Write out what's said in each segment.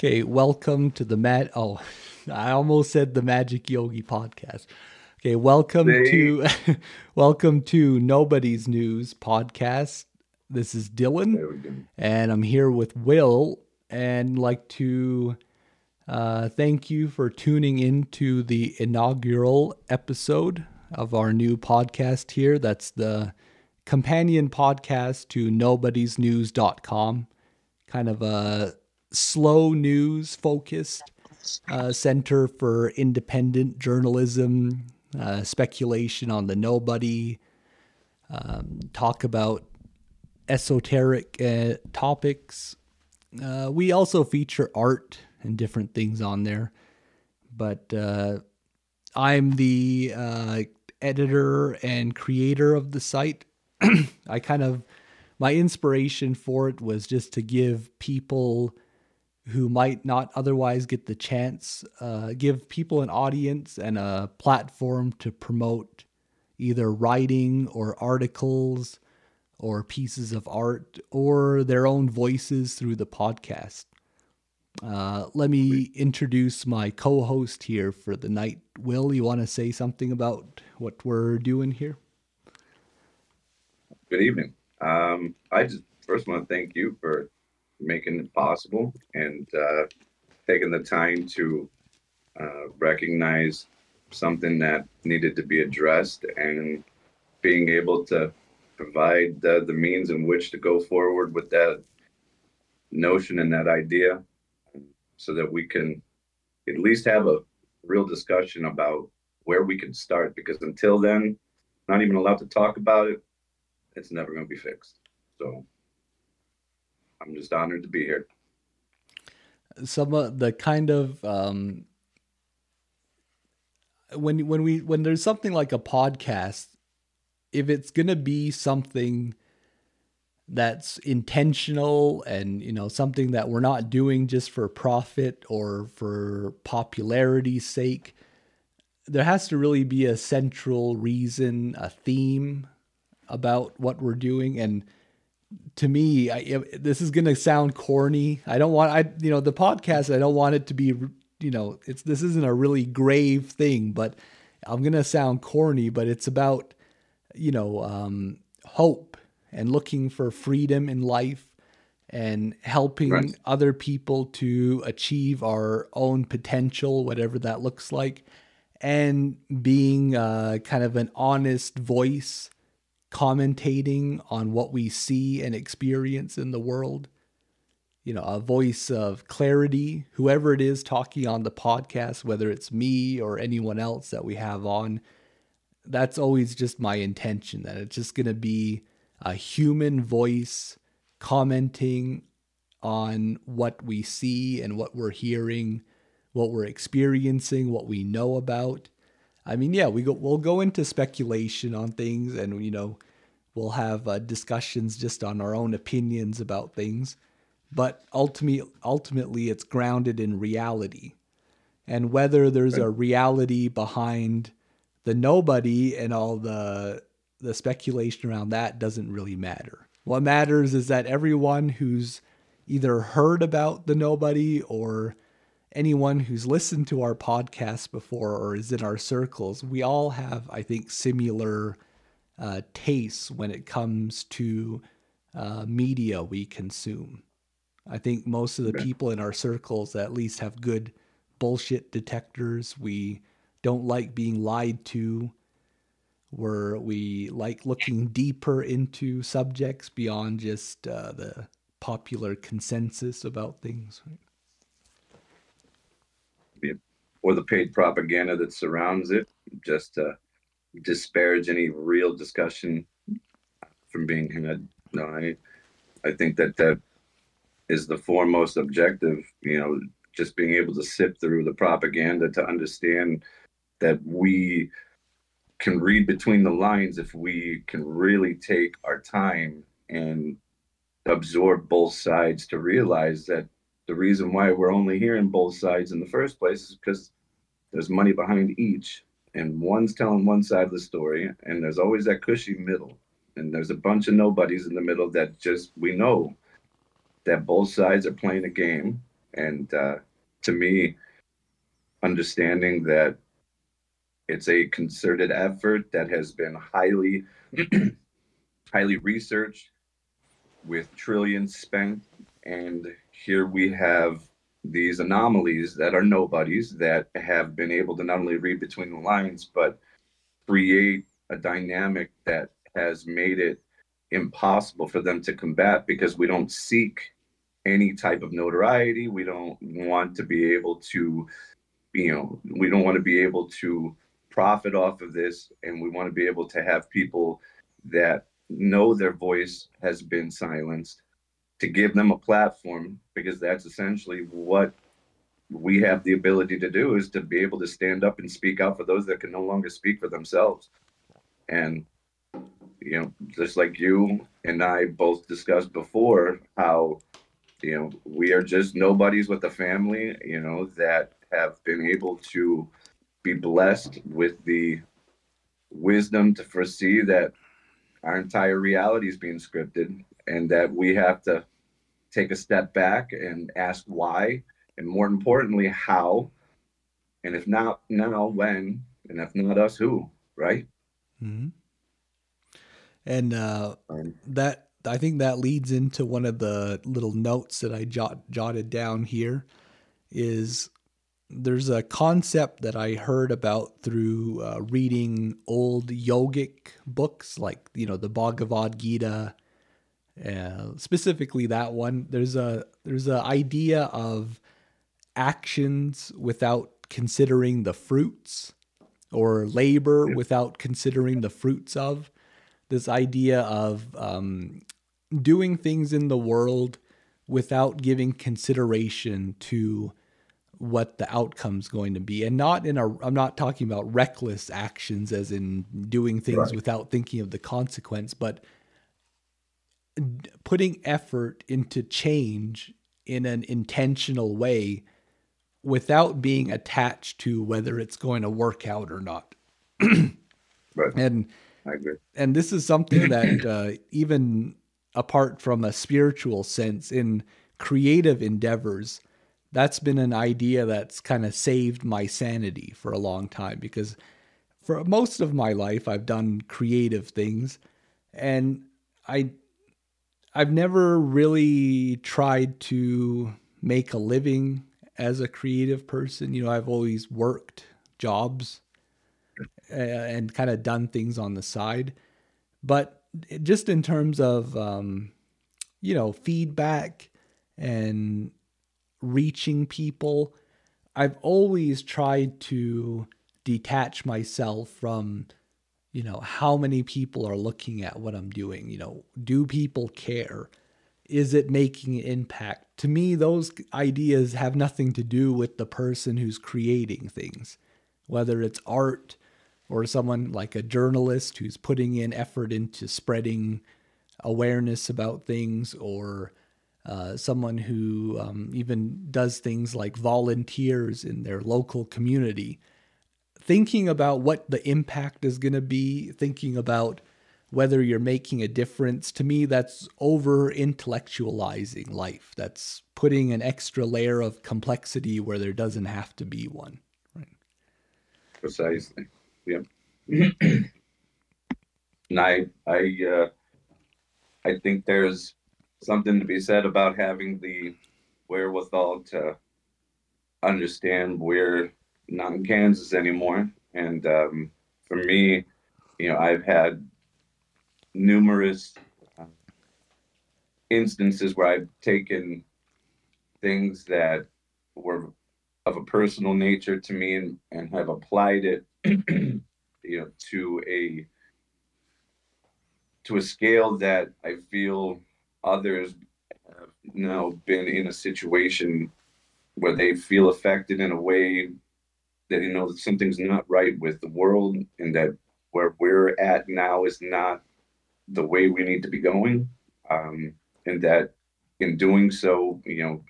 Okay, welcome to the Mad. Oh, I almost said the Magic Yogi podcast. Okay, welcome See? to welcome to Nobody's News podcast. This is Dylan, There we go. and I'm here with Will, and like to uh, thank you for tuning in to the inaugural episode of our new podcast here. That's the companion podcast to nobodysnews.com. Kind of a slow news focused uh, center for independent journalism, uh, speculation on the nobody, um, talk about esoteric uh, topics. Uh, we also feature art and different things on there. But uh, I'm the uh, editor and creator of the site. I kind of, my inspiration for it was just to give people who might not otherwise get the chance, uh, give people an audience and a platform to promote either writing or articles or pieces of art or their own voices through the podcast. Uh, let me introduce my co host here for the night. Will, you want to say something about what we're doing here? Good evening. Um, I just first want to thank you for making it possible and uh, taking the time to uh, recognize something that needed to be addressed and being able to provide the, the means in which to go forward with that notion and that idea so that we can at least have a real discussion about where we can start because until then not even allowed to talk about it it's never going to be fixed. So i'm just honored to be here. Some of the kind of um, when when we when there's something like a podcast, if it's gonna be something that's intentional and you know something that we're not doing just for profit or for popularity's sake there has to really be a central reason a theme about what we're doing. And to me I, this is going to sound corny i don't want i you know the podcast i don't want it to be you know it's this isn't a really grave thing but i'm going to sound corny but it's about you know um hope and looking for freedom in life and helping Right. other people to achieve our own potential whatever that looks like and being uh, kind of an honest voice commentating on what we see and experience in the world. You know a voice of clarity whoever it is talking on the podcast whether it's me or anyone else that we have on that's always just my intention that it's just going to be a human voice commenting on what we see and what we're hearing what we're experiencing what we know about i mean yeah we go we'll go into speculation on things and you know we'll have uh, discussions just on our own opinions about things. But ultimately ultimately it's grounded in reality. And whether there's a reality behind the nobody and all the the speculation around that doesn't really matter. What matters is that everyone who's either heard about the nobody or anyone who's listened to our podcast before or is in our circles, we all have, I think, similar uh, tastes when it comes to uh, media we consume. I think most of the people in our circles at least have good bullshit detectors. We don't like being lied to. Where we like looking deeper into subjects beyond just uh, the popular consensus about things. Or the paid propaganda that surrounds it just to disparage any real discussion from being had. No i i think that that is the foremost objective you know just being able to sift through the propaganda to understand that we can read between the lines if we can really take our time and absorb both sides to realize that the reason why we're only hearing both sides in the first place is because there's money behind each and one's telling one side of the story and there's always that cushy middle and there's a bunch of nobodies in the middle that just we know that both sides are playing a game And uh, to me, understanding that it's a concerted effort that has been highly, highly researched with trillions spent. And here we have these anomalies that are nobodies that have been able to not only read between the lines, but create a dynamic that has made it impossible for them to combat because we don't seek any type of notoriety. We don't want to be able to, you know, we don't want to be able to profit off of this. And we want to be able to have people that know their voice has been silenced to give them a platform because that's essentially what we have the ability to do is to be able to stand up and speak out for those that can no longer speak for themselves. And you know just like you and i both discussed before how you know we are just nobodies with a family you know that have been able to be blessed with the wisdom to foresee that our entire reality is being scripted and that we have to take a step back and ask why, and more importantly, how. And if not now, when? And if not us, who? Right? Mm-hmm. And uh, um, that I think that leads into one of the little notes that I jot, jotted down here. Is there's a concept that I heard about through uh, reading old yogic books, like you know the Bhagavad Gita, uh, specifically that one. There's a there's a idea of actions without considering the fruits, or labor without considering the fruits of. This idea of um, doing things in the world without giving consideration to what the outcome's going to be and not in a I'm not talking about reckless actions as in doing things right. without thinking of the consequence but putting effort into change in an intentional way without being attached to whether it's going to work out or not. right. And I agree. And this is something that uh, even apart from a spiritual sense in creative endeavors, that's been an idea that's kind of saved my sanity for a long time because for most of my life I've done creative things and I I've never really tried to make a living as a creative person. You know, I've always worked jobs uh, and kind of done things on the side. But just in terms of, um, you know, feedback and reaching people, I've always tried to detach myself from you know how many people are looking at what i'm doing you know do people care? Is it making an impact? To me those ideas have nothing to do with the person who's creating things whether it's art or someone like a journalist who's putting in effort into spreading awareness about things or uh, someone who um, even does things like volunteers in their local community thinking about what the impact is going to be, thinking about whether you're making a difference, to me, that's over intellectualizing life. That's putting an extra layer of complexity where there doesn't have to be one. Right. Precisely. Yep. and I, I, uh, I think there's something to be said about having the wherewithal to understand where not in Kansas anymore. And um, for me, you know, I've had numerous uh, instances where I've taken things that were of a personal nature to me and, and have applied it, you know, to a to a scale that I feel others have now been in a situation where they feel affected in a way that you know that something's not right with the world and that where we're at now is not the way we need to be going. Um, and that in doing so you know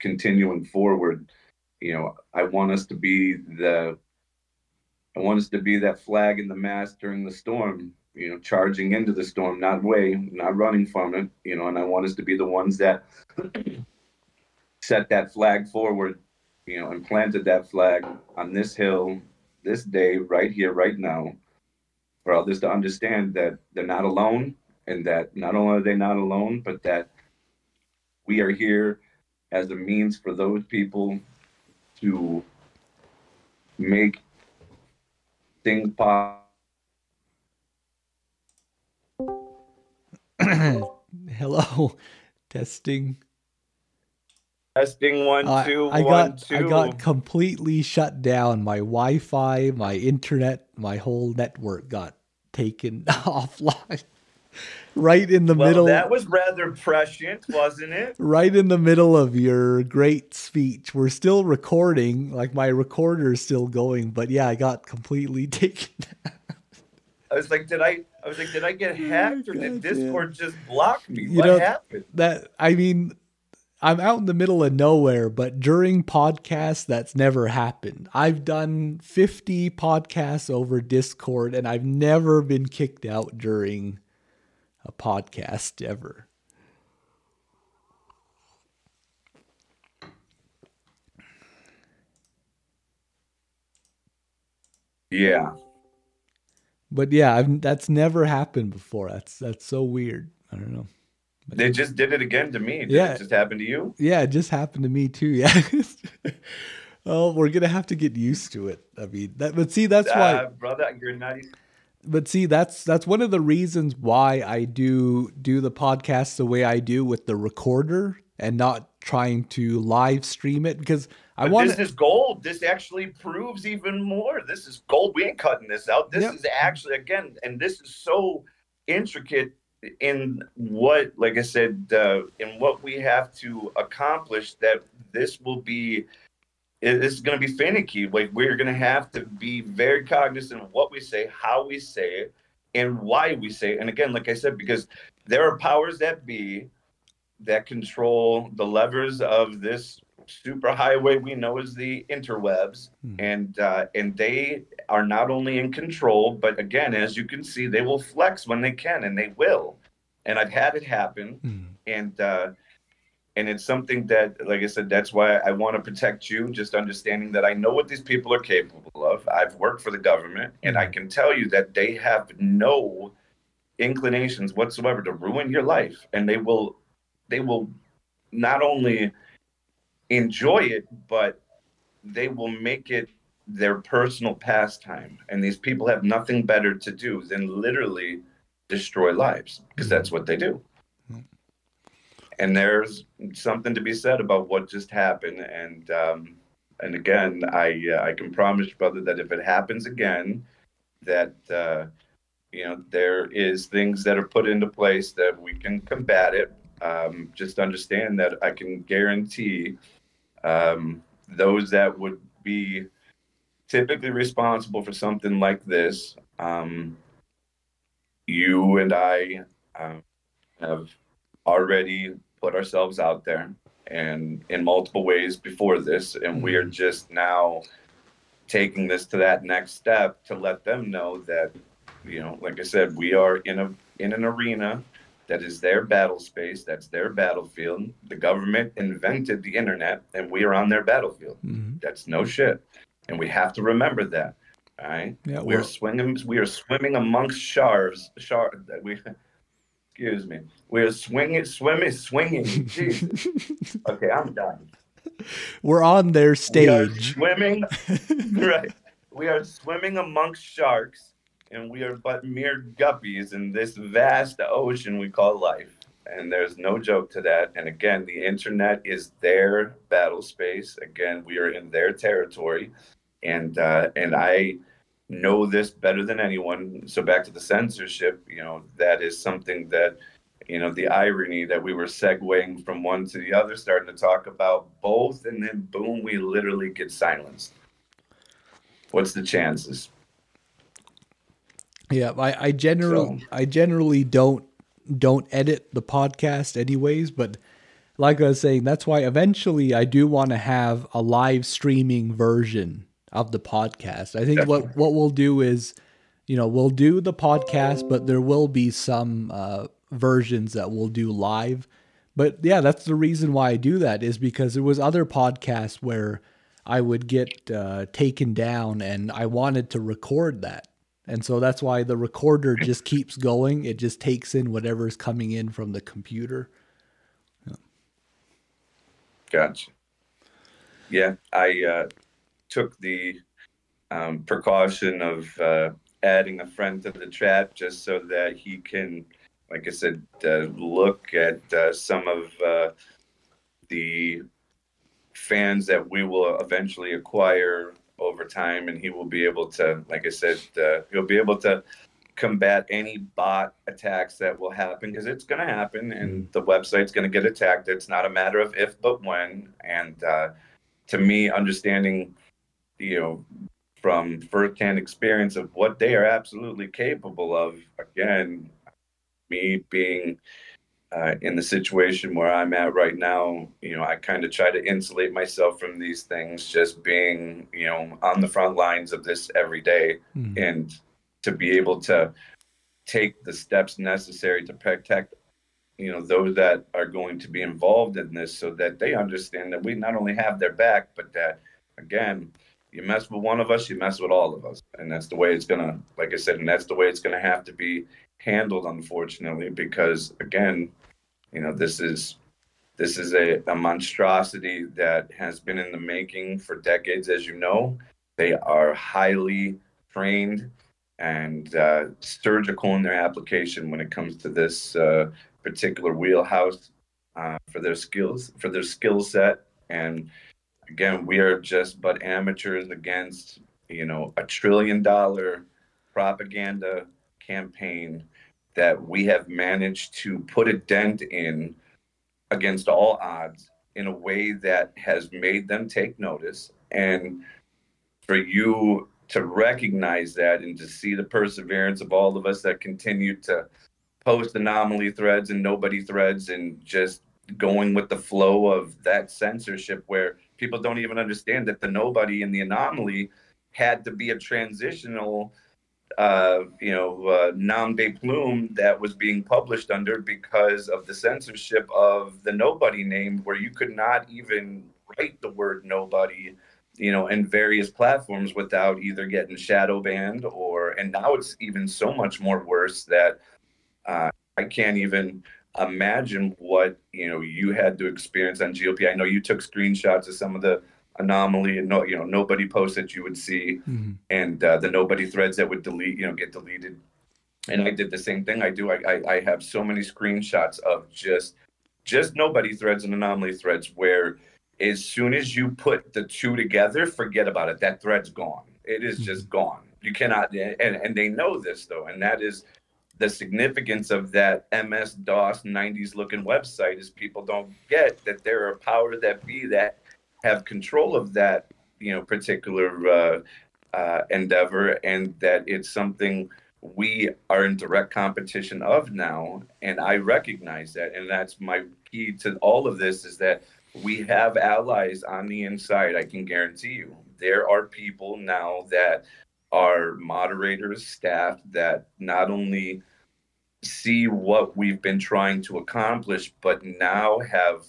continuing forward you know i want us to be the i want us to be that flag in the mast during the storm you know charging into the storm not way not running from it you know and i want us to be the ones that set that flag forward, you know, and planted that flag on this hill, this day, right here, right now, for others to understand that they're not alone and that not only are they not alone, but that we are here as a means for those people to make things possible. Hello, testing. Testing one, I- two, I, one, got two. I got completely shut down. My Wi-Fi, my internet, my whole network got taken offline. right in the well, middle. that was rather prescient, wasn't it? right in the middle of your great speech. We're still recording, like my recorder is still going, but yeah, I got completely taken. I was like, did I? I was like, did I get hacked or did Discord just block me? You what know- happened? that I mean, I'm out in the middle of nowhere, but during podcasts, that's never happened. I've done 50 podcasts over Discord, and I've never been kicked out during a podcast ever. Yeah. But yeah, I've, that's never happened before. That's that's so weird. I don't know. They just did it again to me. Did Yeah. it just happened to you? Yeah, it just happened to me too. Yeah. oh, we're gonna have to get used to it. I mean, that. But see, that's why. Uh, brother, you're not. But see, that's that's one of the reasons why I do do the podcast the way I do with the recorder and not trying to live stream it because I want this is gold. This actually proves even more. This is gold. We ain't cutting this out. This Yep. is actually again, and this is so intricate in what, like I said, uh, in what we have to accomplish. That this will be. This is going to be finicky. Like we're going to have to be very cognizant of what we say, how we say it, and why we say it. And again, like I said, because there are powers that be that control the levers of this superhighway we know as the interwebs. Hmm. and uh, and they are not only in control but again as you can see they will flex when they can and they will. And i've had it happen. Hmm. and uh, and it's something that like i said that's why i want to protect you just understanding that i know what these people are capable of. I've worked for the government and i can tell you that they have no inclinations whatsoever to ruin your life. And they will they will not only enjoy it but they will make it their personal pastime. And these people have nothing better to do than literally destroy lives because that's what they do. Mhm. and there's something to be said about what just happened. And um and again i uh, i can promise brother that if it happens again that uh you know there is things that are put into place that we can combat it. Um just understand that i can guarantee um those that would be typically responsible for something like this um you and i um, have already put ourselves out there and in multiple ways before this and we are just now taking this to that next step to let them know that you know like i said we are in a in an arena that is their battle space that's their battlefield. The government invented the internet and we are on their battlefield. Mhm. that's no shit. And we have to remember that all right? Yeah, we are well, swinging we are swimming amongst sharks shar we excuse me. We are swinging swimming swinging. Jesus. okay i'm done. We're on their stage. we swimming right. We are swimming amongst sharks and we are but mere guppies in this vast ocean we call life. And there's no joke to that. And again the internet is their battle space. Again we are in their territory. And uh, and i know this better than anyone. So back to the censorship you know that is something that you know the irony that we were segueing from one to the other starting to talk about both. And then boom we literally get silenced. What's the chances Yeah, I, I generally So- I generally don't don't edit the podcast anyways, but like I was saying, that's why eventually I do want to have a live streaming version of the podcast. I think what what we'll do is, you know, we'll do the podcast, but there will be some uh, versions that we'll do live. but yeah, that's the reason why I do that is because there was other podcasts where I would get uh, taken down and I wanted to record that. And so that's why the recorder just keeps going. It just takes in whatever is coming in from the computer. Yeah. Gotcha. Yeah, I uh, took the um, precaution of uh, adding a friend to the chat just so that he can, like I said, uh, look at uh, some of uh, the fans that we will eventually acquire over time, and he will be able to, like I said, uh, he'll be able to combat any bot attacks that will happen because it's going to happen, and mm. the website's going to get attacked. It's not a matter of if, but when. And uh, to me, understanding, you know, from firsthand experience of what they are absolutely capable of. Again, me being uh, in the situation where I'm at right now, you know, I kind of try to insulate myself from these things, just being, you know, on the front lines of this every day, mm-hmm. and to be able to take the steps necessary to protect, you know, those that are going to be involved in this, so that they understand that we not only have their back, but that, again, you mess with one of us, you mess with all of us, and that's the way it's gonna, like I said, and that's the way it's gonna have to be handled, unfortunately, because again, you know, this is this is a, a monstrosity that has been in the making for decades, as you know. They are highly trained and uh, surgical in their application when it comes to this uh, particular wheelhouse uh, for their skills, for their skill set. And again, we are just but amateurs against, you know, a trillion dollar propaganda campaign that we have managed to put a dent in against all odds in a way that has made them take notice. And for you to recognize that and to see the perseverance of all of us that continue to post anomaly threads and nobody threads and just going with the flow of that censorship where people don't even understand that the nobody and the anomaly had to be a transitional uh, you know, uh, nom de plume that was being published under because of the censorship of the nobody name, where you could not even write the word nobody, you know, in various platforms without either getting shadow banned or, and now it's even so much more worse that uh, I can't even imagine what, you know, you had to experience on GOP. I know you took screenshots of some of the anomaly and no you know nobody posts that you would see mm-hmm. and uh, the nobody threads that would delete you know get deleted. And i did the same thing. I do I, I, I have so many screenshots of just just nobody threads and anomaly threads where as soon as you put the two together forget about it. That thread's gone. It is just mm-hmm. gone. You cannot and, and they know this though and that is the significance of that ms dos 90s looking website is people don't get that there are power that be that have control of that you know particular uh, uh, endeavor and that it's something we are in direct competition of now and i recognize that and that's my key to all of this is that we have allies on the inside i can guarantee you. There are people now that are moderators staff that not only see what we've been trying to accomplish but now have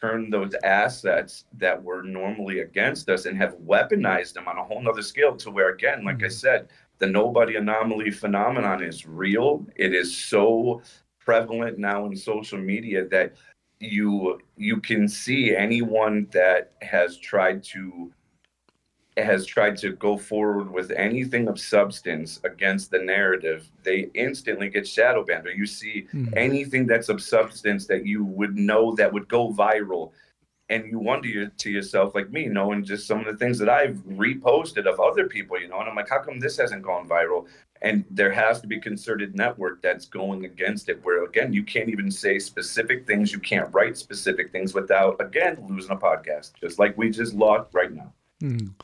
turned those assets that were normally against us and have weaponized them on a whole nother scale to where again like i mm-hmm. said the nobody anomaly phenomenon is real it is so prevalent now in social media that you you can see anyone that has tried to has tried to go forward with anything of substance against the narrative, they instantly get shadow banned. Or you see mm-hmm. anything that's of substance that you would know that would go viral. And you wonder to yourself, like me, knowing just some of the things that I've reposted of other people, you know, and I'm like, how come this hasn't gone viral? And there has to be concerted network that's going against it, where again, you can't even say specific things, you can't write specific things without, again, losing a podcast, just like we just lost right now. Mm.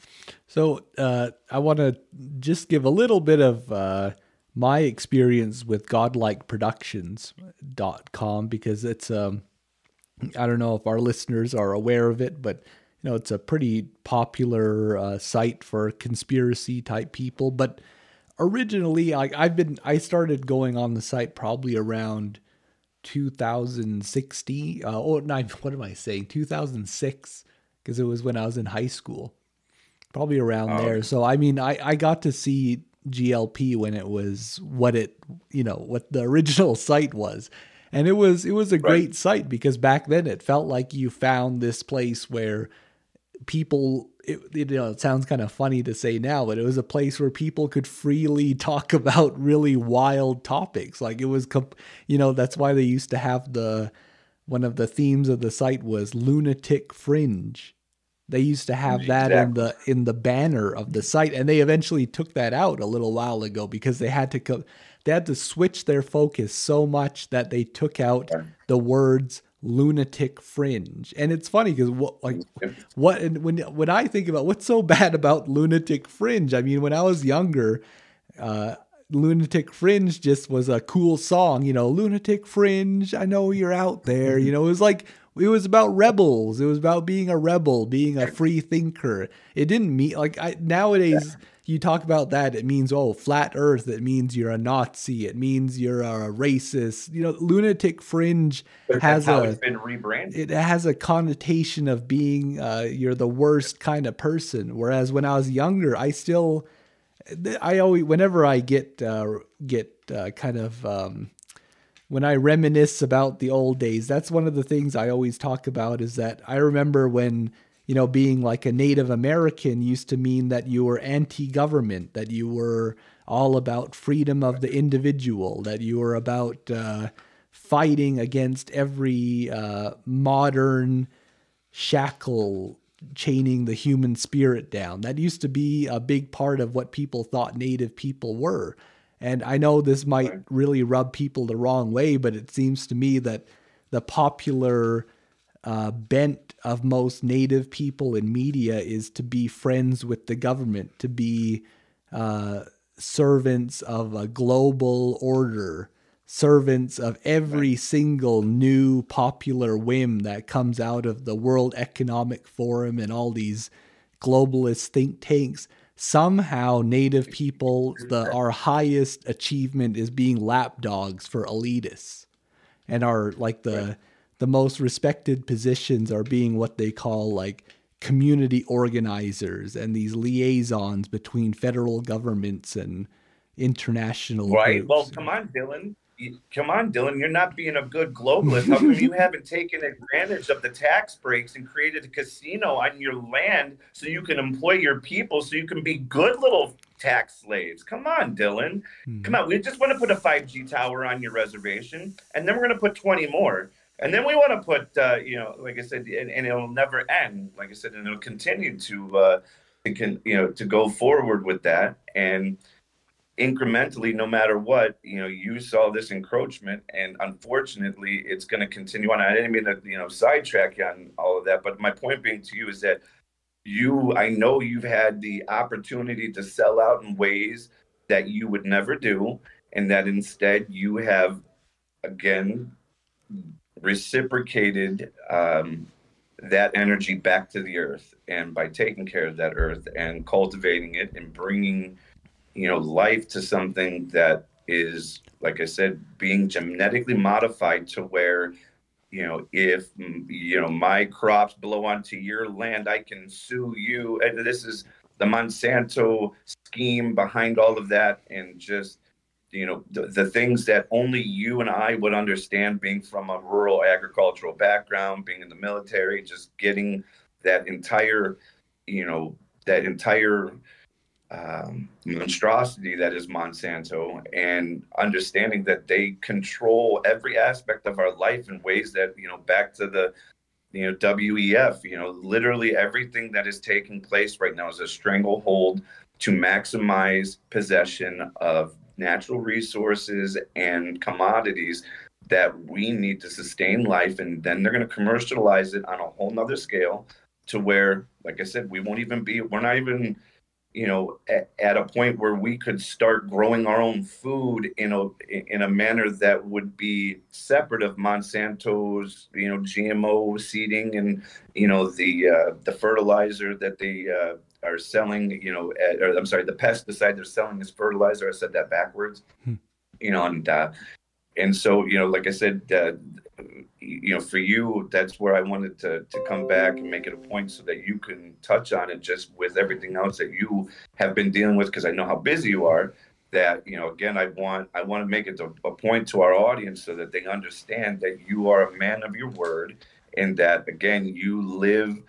So uh, I want to just give a little bit of uh, my experience with godlikeproductions.com because it's um I don't know if our listeners are aware of it, but you know it's a pretty popular uh, site for conspiracy type people. But originally, I, I've been I started going on the site probably around 2016. Uh, oh, no, what am I saying? 2006, because it was when I was in high school, probably around oh, there. Okay. So I mean, I I got to see GLP when it was what it you know what the original site was. And it was it was a great site because back then it felt like you found this place where people it, you know it sounds kind of funny to say now but it was a place where people could freely talk about really wild topics like it was you know that's why they used to have the one of the themes of the site was lunatic fringe they used to have exactly. that in the in the banner of the site and they eventually took that out a little while ago because they had to co- they had to switch their focus so much that they took out the words lunatic fringe. And it's funny because what like what and when when i think about what's so bad about lunatic fringe i mean when i was younger uh lunatic fringe just was a cool song you know lunatic fringe i know you're out there you know it was like it was about rebels it was about being a rebel being a free thinker it didn't mean like i nowadays you talk about that, it means, oh, flat earth, it means you're a Nazi, it means you're a racist. You know, lunatic fringe has a been rebranded. It has a connotation of being uh, you're the worst kind of person. Whereas when I was younger, I still I always whenever I get uh, get uh, kind of um, when I reminisce about the old days, that's one of the things I always talk about is that I remember when you know, being like a Native American used to mean that you were anti government, that you were all about freedom of the individual, that you were about uh, fighting against every uh, modern shackle chaining the human spirit down. That used to be a big part of what people thought Native people were. And I know this might really rub people the wrong way, but it seems to me that the popular uh, bent of most native people in media is to be friends with the government, to be uh, servants of a global order, servants of every right. single new popular whim that comes out of the World Economic Forum and all these globalist think tanks. Somehow, native people, the our highest achievement is being lapdogs for elitists, and our like the right. the most respected positions are being what they call like community organizers and these liaisons between federal governments and international right. Groups. well come on dylan come on dylan you're not being a good globalist how come you haven't taken advantage of the tax breaks and created a casino on your land so you can employ your people so you can be good little tax slaves come on dylan hmm. come on we just want to put a 5g tower on your reservation and then we're going to put 20 more and then we want to put, uh, you know, like I said, and, and, it'll never end. Like I said, and it'll continue to, uh, it can, you know, to go forward with that. And incrementally, no matter what, you know, you saw this encroachment, and unfortunately, it's going to continue on. I didn't mean to, you know, sidetrack you on all of that, but my point being to you is that you, I know you've had the opportunity to sell out in ways that you would never do, and that instead you have, again, reciprocated um, that energy back to the earth and by taking care of that earth and cultivating it and bringing you know life to something that is like i said being genetically modified to where you know if you know my crops blow onto your land i can sue you. And this is the monsanto scheme behind all of that. And just you know the, the things that only you and I would understand being from a rural agricultural background being in the military just getting that entire you know that entire um, monstrosity that is Monsanto and understanding that they control every aspect of our life in ways that you know back to the you know WEF you know literally everything that is taking place right now is a stranglehold to maximize possession of natural resources and commodities that we need to sustain life and then they're going to commercialize it on a whole nother scale to where like i said we won't even be we're not even you know at, at, a point where we could start growing our own food in a in a manner that would be separate of monsanto's you know gmo seeding and you know the uh, the fertilizer that they uh, are selling, you know, at, or I'm sorry, the pesticide they're selling is fertilizer. I said that backwards. Hmm. You know, and uh, and so you know, like I said, uh, you know, for you, that's where I wanted to to come back and make it a point so that you can touch on it just with everything else that you have been dealing with because I know how busy you are. That you know, again, I want I want to make it a, a point to our audience so that they understand that you are a man of your word and that again you live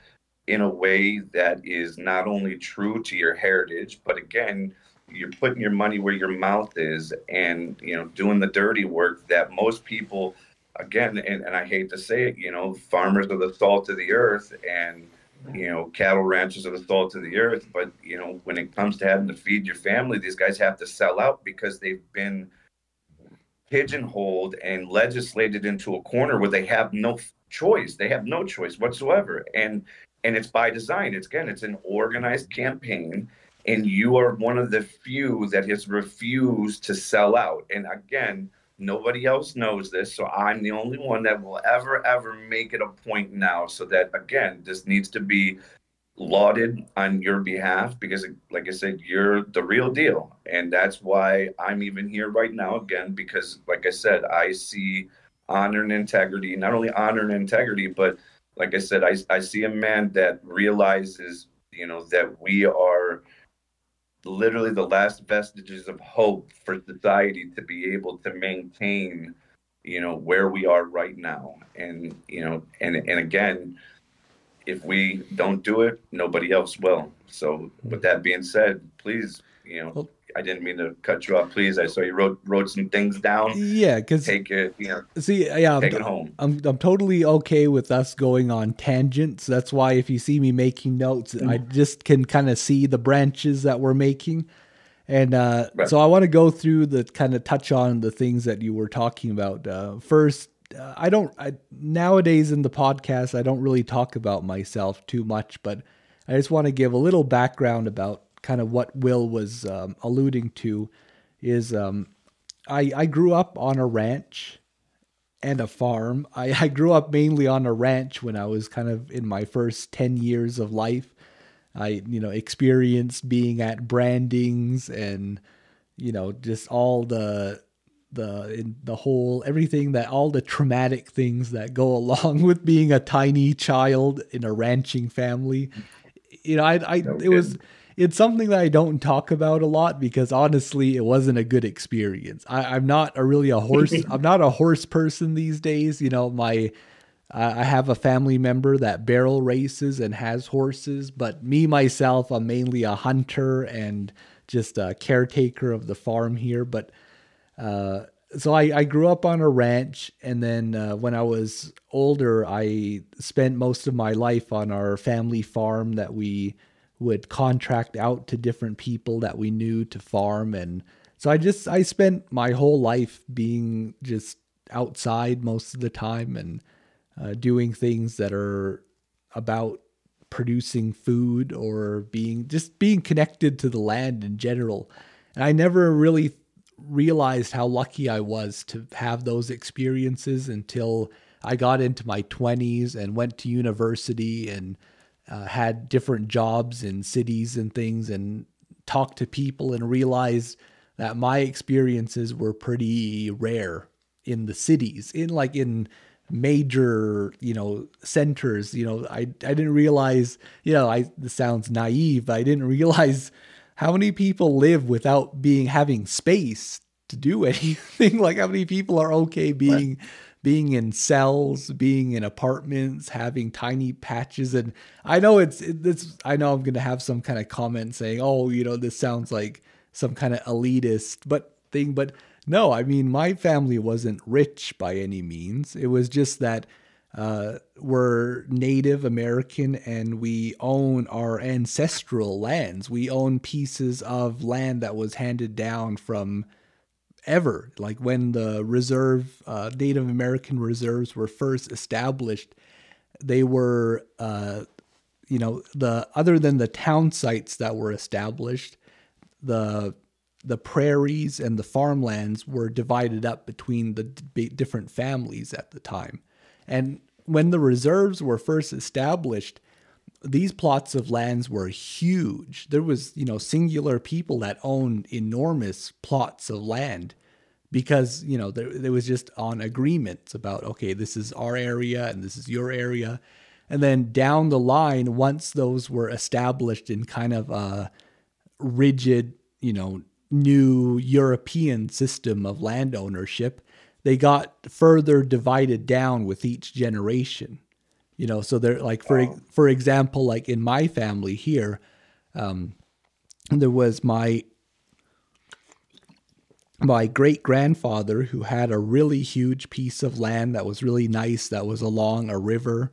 in a way that is not only true to your heritage, but again, you're putting your money where your mouth is and you know doing the dirty work that most people again and, and i hate to say it you know farmers are the salt of the earth and you know cattle ranchers are the salt of the earth but you know when it comes to having to feed your family these guys have to sell out because they've been pigeonholed and legislated into a corner where they have no choice. They have no choice whatsoever. And and it's by design. It's again it's an organized campaign and you are one of the few that has refused to sell out. And again nobody else knows this so i'm the only one that will ever ever make it a point now. So that again this needs to be lauded on your behalf because like i said you're the real deal. And that's why i'm even here right now again because like i said i see honor and integrity not only honor and integrity but like i said i, I see a man that realizes you know that we are literally the last vestiges of hope for society to be able to maintain you know where we are right now. And you know and and again if we don't do it nobody else will. So with that being said please you know I didn't mean to cut you off. Please, I saw you wrote wrote some things down. Yeah, because take it. You know, see, yeah, take I'm, it home. I'm I'm totally okay with us going on tangents. That's why if you see me making notes, mm-hmm. I just can kind of see the branches that we're making. And uh, right. so I want to go through the kind of touch on the things that you were talking about. Uh, first, uh, I don't I, nowadays in the podcast I don't really talk about myself too much, but I just want to give a little background about kind of what Will was um, alluding to is um, I, I grew up on a ranch and a farm. I, I grew up mainly on a ranch when I was kind of in my first 10 years of life. I, you know, experienced being at brandings and, you know, just all the, the, in the whole, everything that, all the traumatic things that go along with being a tiny child in a ranching family. You know, I, I, no it was, it's something that I don't talk about a lot because honestly, it wasn't a good experience. I, am not a really a horse. I'm not a horse person these days. You know, my uh, I have a family member that barrel races and has horses, but me myself, I'm mainly a hunter and just a caretaker of the farm here. But uh, so I, I, grew up on a ranch, and then uh, when I was older, I spent most of my life on our family farm that we would contract out to different people that we knew to farm and so I just I spent my whole life being just outside most of the time and uh, doing things that are about producing food or being just being connected to the land in general. And I never really realized how lucky I was to have those experiences until I got into my 20s and went to university and uh, had different jobs in cities and things and talked to people and realized that my experiences were pretty rare in the cities in like in major you know centers you know i i didn't realize you know i this sounds naive but i didn't realize how many people live without being having space to do anything. Like how many people are okay being being in cells, being in apartments, having tiny patches. And I know it's, it's I know I'm going to have some kind of comment saying, oh, you know, this sounds like some kind of elitist but thing. But no, I mean, my family wasn't rich by any means. It was just that uh, we're Native American and we own our ancestral lands. We own pieces of land that was handed down from ever. Like when the reserve, uh, Native American reserves were first established, they were, uh, you know, the other than the town sites that were established, the the prairies and the farmlands were divided up between the d- different families at the time. And when the reserves were first established, these plots of lands were huge. There was, you know, singular people that owned enormous plots of land because you know there, there was just on agreements about okay this is our area and this is your area and then down the line once those were established in kind of a rigid you know new european system of land ownership they got further divided down with each generation you know so they're like for Wow. for example like in my family here um there was my my great grandfather who had a really huge piece of land that was really nice that was along a river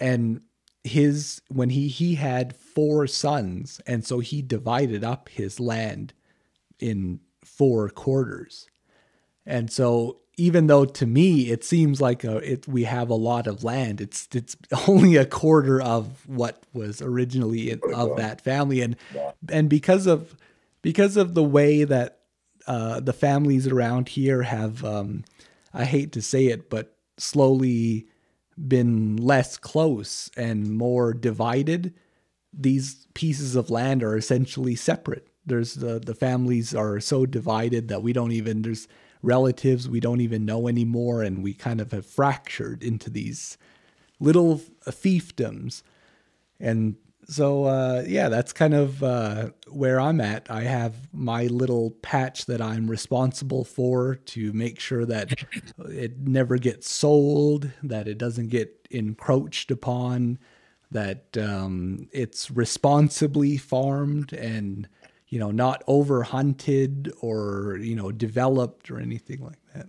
and his when he he had four sons and so he divided up his land in four quarters and so even though to me it seems like a, it, we have a lot of land, it's it's only a quarter of what was originally in, of that family, and and because of because of the way that uh, the families around here have, um, I hate to say it, but slowly been less close and more divided. These pieces of land are essentially separate. There's the the families are so divided that we don't even there's relatives we don't even know anymore, and we kind of have fractured into these little fiefdoms. And so, uh, yeah, that's kind of uh, where I'm at. I have my little patch that I'm responsible for to make sure that it never gets sold, that it doesn't get encroached upon, that um, it's responsibly farmed and you know not over hunted or you know developed or anything like that.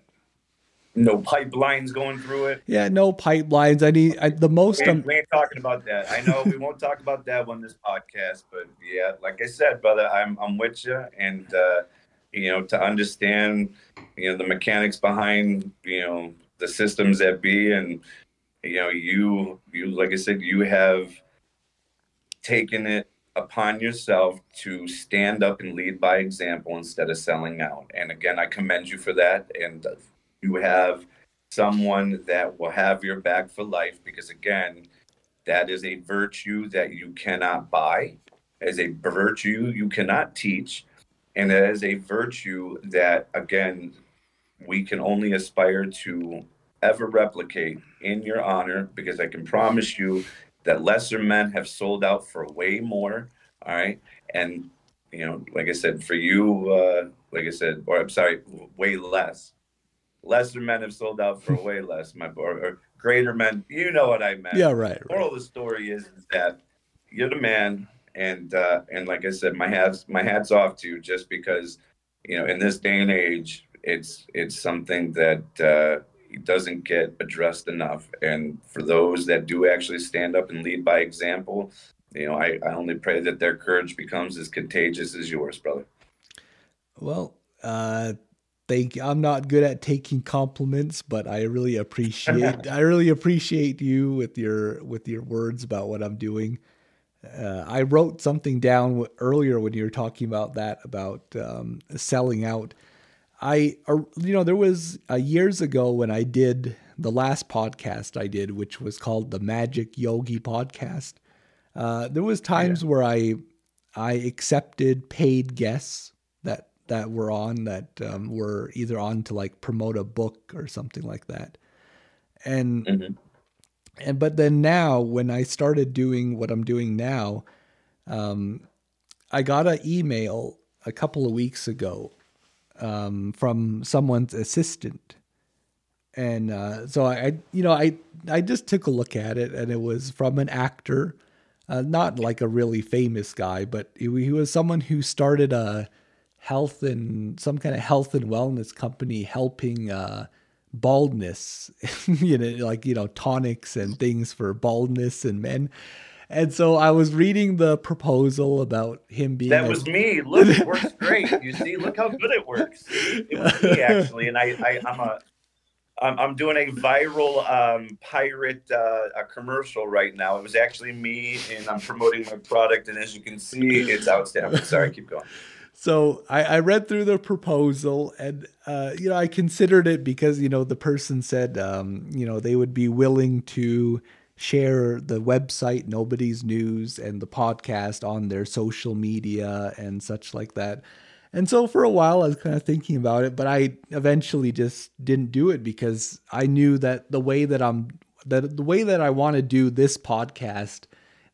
No pipelines going through it. Yeah, no pipelines. I need I, the most. We ain't, we ain't talking about that. I know we won't talk about that on this podcast, but yeah, like I said, brother, I'm I'm with you, and uh, you know, to understand, you know, the mechanics behind, you know, the systems that be, and you know, you you like I said, you have taken it upon yourself to stand up and lead by example instead of selling out. And again, I commend you for that. And you have someone that will have your back for life because again, that is a virtue that you cannot buy, as a virtue you cannot teach, and that is a virtue that again we can only aspire to ever replicate in your honor because I can promise you that lesser men have sold out for way more. All right. And, you know, like I said, for you, uh, like I said, or I'm sorry, way less. Lesser men have sold out for way less, my or, or greater men. You know what I meant. yeah, right. right. Moral of the story is, is that you're the man, and uh, and like I said, my hats my hats off to you just because you know in this day and age, it's it's something that uh, doesn't get addressed enough. And for those that do actually stand up and lead by example, you know, I, I only pray that their courage becomes as contagious as yours, brother. Well, uh, thank. you. I'm not good at taking compliments, but I really appreciate. I really appreciate you with your with your words about what I'm doing. Uh, I wrote something down earlier when you were talking about that about um, selling out. I, uh, you know, there was uh, years ago when I did the last podcast I did, which was called the Magic Yogi Podcast. Uh, there was times where I, I accepted paid guests that that were on that um, were either on to like promote a book or something like that, and Mhm. and but then now when I started doing what I'm doing now, um, I got an email a couple of weeks ago um, from someone's assistant, and uh, so I, you know, I I just took a look at it, and it was from an actor, uh, not like a really famous guy, but he, he was someone who started a health and some kind of health and wellness company helping uh, baldness, you know, like you know tonics and things for baldness and men. And so I was reading the proposal about him being That a- was me. Look, it works great. You see, look how good it works. It was me actually, and I, I I'm a, I'm, I'm doing a viral um, pirate uh, a commercial right now. It was actually me, and I'm promoting my product, and as you can see, it's outstanding. Sorry, keep going. So I, I read through the proposal and uh, you know I considered it because you know the person said um, you know they would be willing to share the website Nobody's News and the podcast on their social media and such like that. and so for a while I was kind of thinking about it, but I eventually just didn't do it because I knew that the way that I'm that the way that I want to do this podcast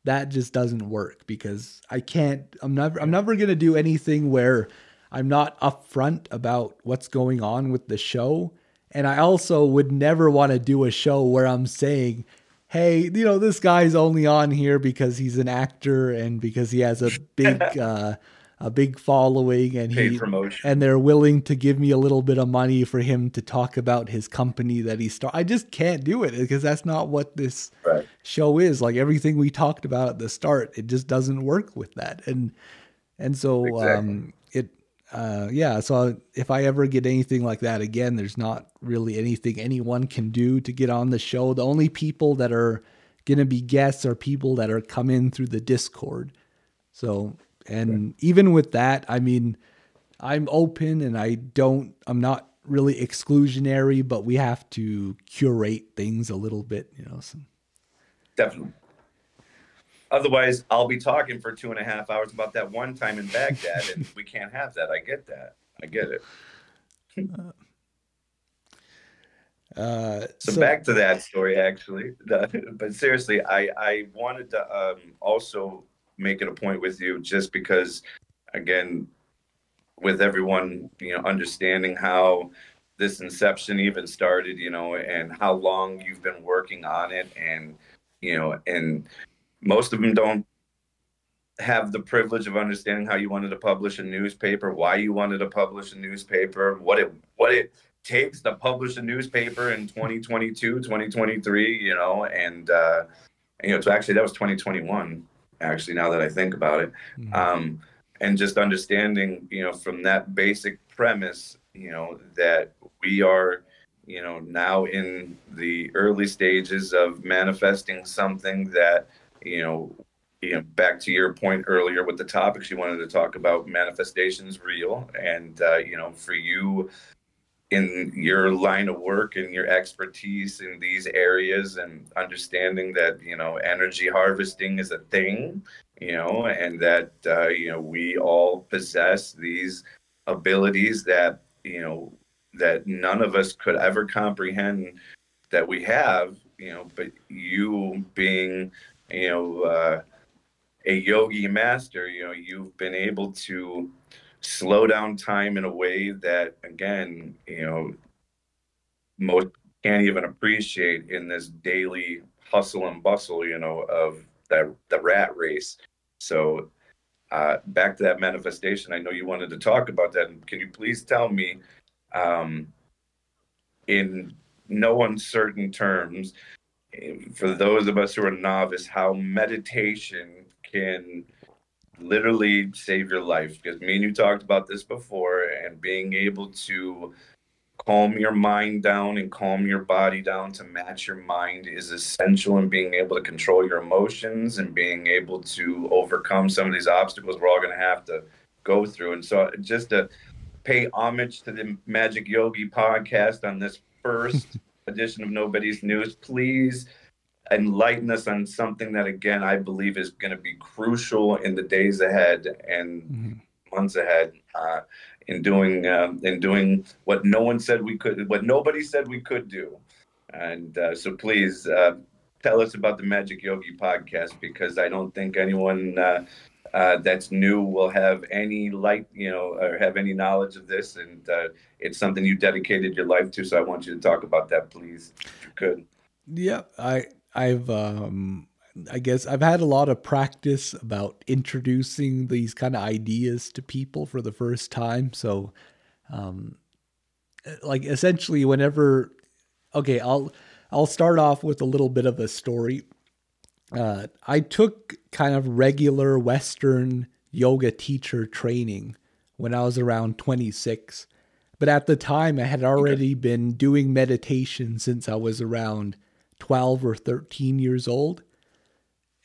that just doesn't work because I can't I'm never I'm never going to do anything where I'm not upfront about what's going on with the show and I also would never want to do a show where I'm saying hey, you know, this guy's only on here because he's an actor and because he has a big uh a big following and he promotion. and they're willing to give me a little bit of money for him to talk about his company that he started. I just can't do it because that's not what this Right. show is. Like everything we talked about at the start, it just doesn't work with that. And and so Exactly. um uh yeah, so if I ever get anything like that again, there's not really anything anyone can do to get on the show. The only people that are going to be guests are people that are come in through the Discord. So, and even with that, I mean, I'm open and I don't, I'm not really exclusionary, but we have to curate things a little bit, you know. So, Definitely. Otherwise, I'll be talking for two and a half hours about that one time in Baghdad, and we can't have that. I get that. I get it. uh, So, back to that story, actually. but seriously, I I wanted to um, also make it a point with you, just because, again, with everyone, you know, understanding how this inception even started, you know, and how long you've been working on it, and you know, and most of them don't have the privilege of understanding how you wanted to publish a newspaper, why you wanted to publish a newspaper, what it what it takes to publish a newspaper in 2022, 2023, you know, and uh and, you know, so actually that was 2021 actually now that I think about it. Mhm. Um and just understanding, you know, from that basic premise, you know, that we are you know now in the early stages of manifesting something that you know you know, back to your point earlier with the topics you wanted to talk about, manifestations real, and uh, you know, for you in your line of work and your expertise in these areas, and understanding that you know, energy harvesting is a thing, you know, and that uh, you know, we all possess these abilities that you know that none of us could ever comprehend that we have, you know, but you being you know uh, a yogi master, you know, you've been able to slow down time in a way that, again, you know, most can't even appreciate in this daily hustle and bustle, you know, of the the rat race. So, uh, back to that manifestation. I know you wanted to talk about that. And can you please tell me, um, in no uncertain terms, for those of us who are novice, how meditation can literally save your life. Because me and you talked about this before, and being able to calm your mind down and calm your body down to match your mind is essential in being able to control your emotions and being able to overcome some of these obstacles we're all going to have to go through. And so, just to pay homage to the Magic Yogi podcast on this first edition of Nobody's News, please enlighten us on something that again I believe is going to be crucial in the days ahead and Mhm. months ahead uh, in doing um, in doing what no one said we could, what nobody said we could do. And uh, so please uh, tell us about the Magic Yogi podcast because I don't think anyone uh, that's new will have any light, you know, or have any knowledge of this. And uh, it's something you dedicated your life to. So I want you to talk about that, please, you could. Yeah, I I've um I guess I've had a lot of practice about introducing these kind of ideas to people for the first time. So um like essentially whenever okay, I'll I'll start off with a little bit of a story. Uh I took kind of regular western yoga teacher training when I was around 26. But at the time I had already been doing meditation since I was around 12 or 13 years old.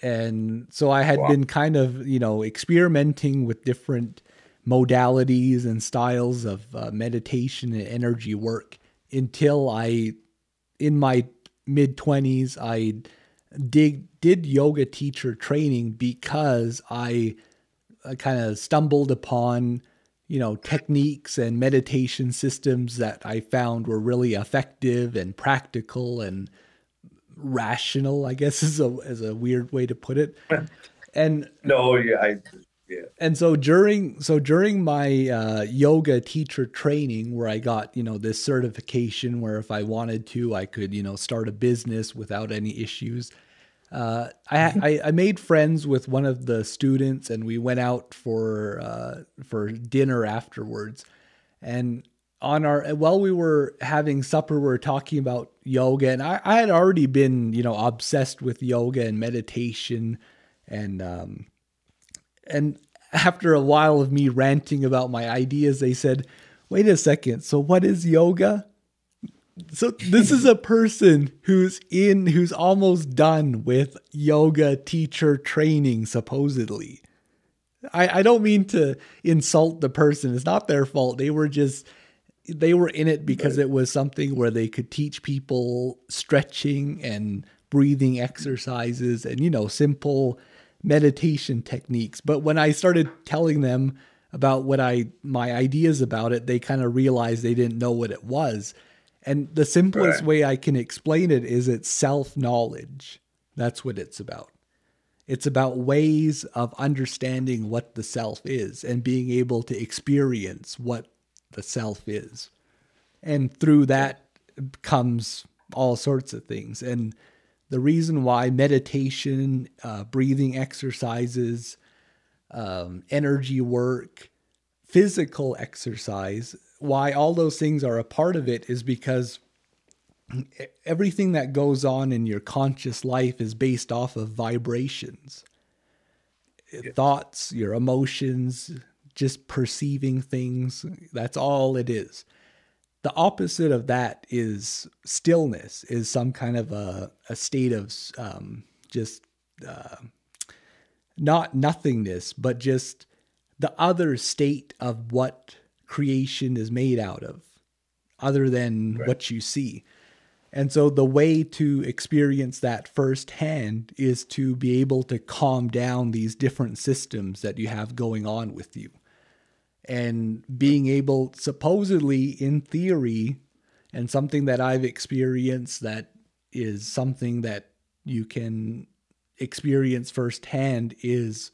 And so I had Wow. been kind of, you know, experimenting with different modalities and styles of uh, meditation and energy work until I, in my mid 20s, I did, did yoga teacher training because I, I kind of stumbled upon, you know, techniques and meditation systems that I found were really effective and practical and rational, I guess is a is a weird way to put it. And no, yeah, I yeah. And so during so during my uh, yoga teacher training, where I got you know this certification, where if I wanted to, I could you know start a business without any issues. Uh, I, I, I made friends with one of the students, and we went out for uh, for dinner afterwards. And on our while we were having supper, we were talking about yoga, and I, I had already been you know obsessed with yoga and meditation, and um, and after a while of me ranting about my ideas, they said, "Wait a second. So what is yoga?" So this is a person who's in who's almost done with yoga teacher training supposedly. I, I don't mean to insult the person. It's not their fault. They were just they were in it because it was something where they could teach people stretching and breathing exercises and you know simple meditation techniques. But when I started telling them about what I my ideas about it, they kind of realized they didn't know what it was. And the simplest right. way I can explain it is it's self-knowledge. That's what it's about. It's about ways of understanding what the self is and being able to experience what the self is. And through that comes all sorts of things. And the reason why meditation, uh, breathing exercises, um, energy work, physical exercise, why all those things are a part of it is because everything that goes on in your conscious life is based off of vibrations, yeah. thoughts, your emotions, just perceiving things. That's all it is the opposite of that is stillness is some kind of a, a state of um, just uh, not nothingness but just the other state of what creation is made out of other than right. what you see and so the way to experience that firsthand is to be able to calm down these different systems that you have going on with you and being able, supposedly in theory, and something that I've experienced that is something that you can experience firsthand is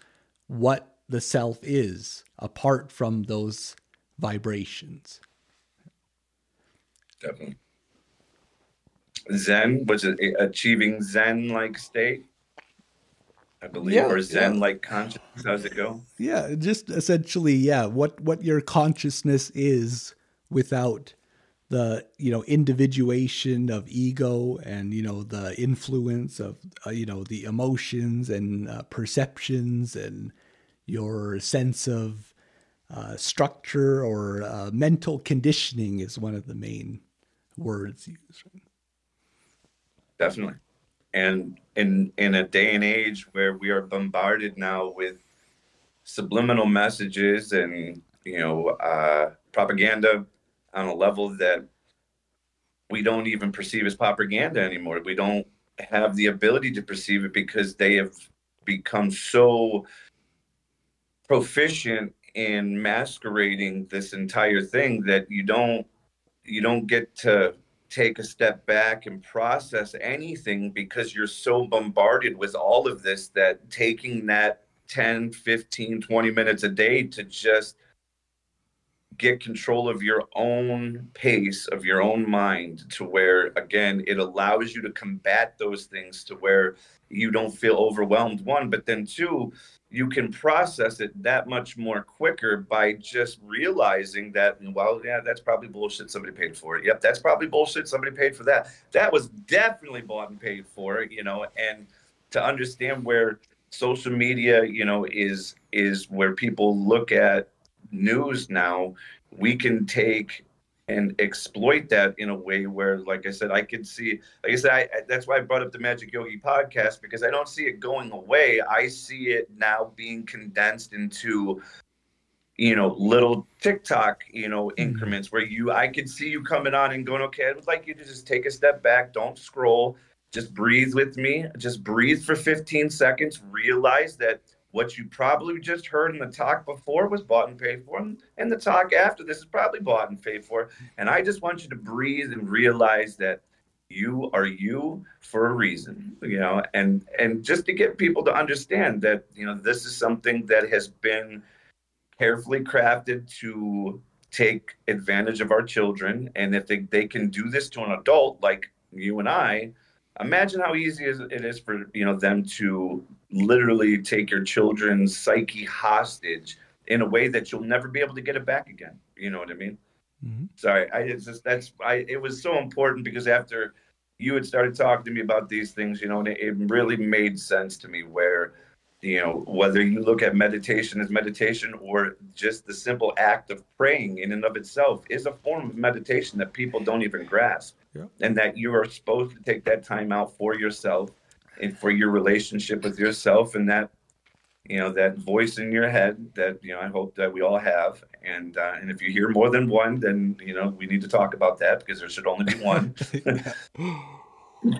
what the self is apart from those vibrations. Definitely. Zen was it achieving Zen like state? I believe, yeah, or Zen like yeah. consciousness. How's it go? Yeah, just essentially, yeah. What what your consciousness is without the you know individuation of ego and you know the influence of uh, you know the emotions and uh, perceptions and your sense of uh, structure or uh, mental conditioning is one of the main words used. Definitely and in in a day and age where we are bombarded now with subliminal messages and you know uh, propaganda on a level that we don't even perceive as propaganda anymore. We don't have the ability to perceive it because they have become so proficient in masquerading this entire thing that you don't you don't get to take a step back and process anything because you're so bombarded with all of this that taking that 10 15 20 minutes a day to just get control of your own pace of your own mind to where again it allows you to combat those things to where you don't feel overwhelmed one. But then two you can process it that much more quicker by just realizing that well yeah that's probably bullshit somebody paid for it. Yep that's probably bullshit somebody paid for that. That was definitely bought and paid for you know and to understand where social media you know is is where people look at news now we can take and exploit that in a way where, like I said, I could see, like I said, I, that's why I brought up the Magic Yogi podcast because I don't see it going away. I see it now being condensed into, you know, little TikTok, you know, mm-hmm. increments where you, I could see you coming on and going, okay, I would like you to just take a step back, don't scroll, just breathe with me, just breathe for 15 seconds, realize that what you probably just heard in the talk before was bought and paid for, and the talk after this is probably bought and paid for. And I just want you to breathe and realize that you are you for a reason, you know, and and just to get people to understand that you know this is something that has been carefully crafted to take advantage of our children, and if they, they can do this to an adult like you and I, imagine how easy it is for you know them to literally take your children's psyche hostage in a way that you'll never be able to get it back again. You know what I mean? Mm-hmm. Sorry, I it's just that's I it was so important because after you had started talking to me about these things, you know, and it, it really made sense to me where you know whether you look at meditation as meditation or just the simple act of praying in and of itself is a form of meditation that people don't even grasp yeah. and that you are supposed to take that time out for yourself for your relationship with yourself and that you know that voice in your head that you know i hope that we all have. And uh, and if you hear more than one then you know we need to talk about that because there should only be one.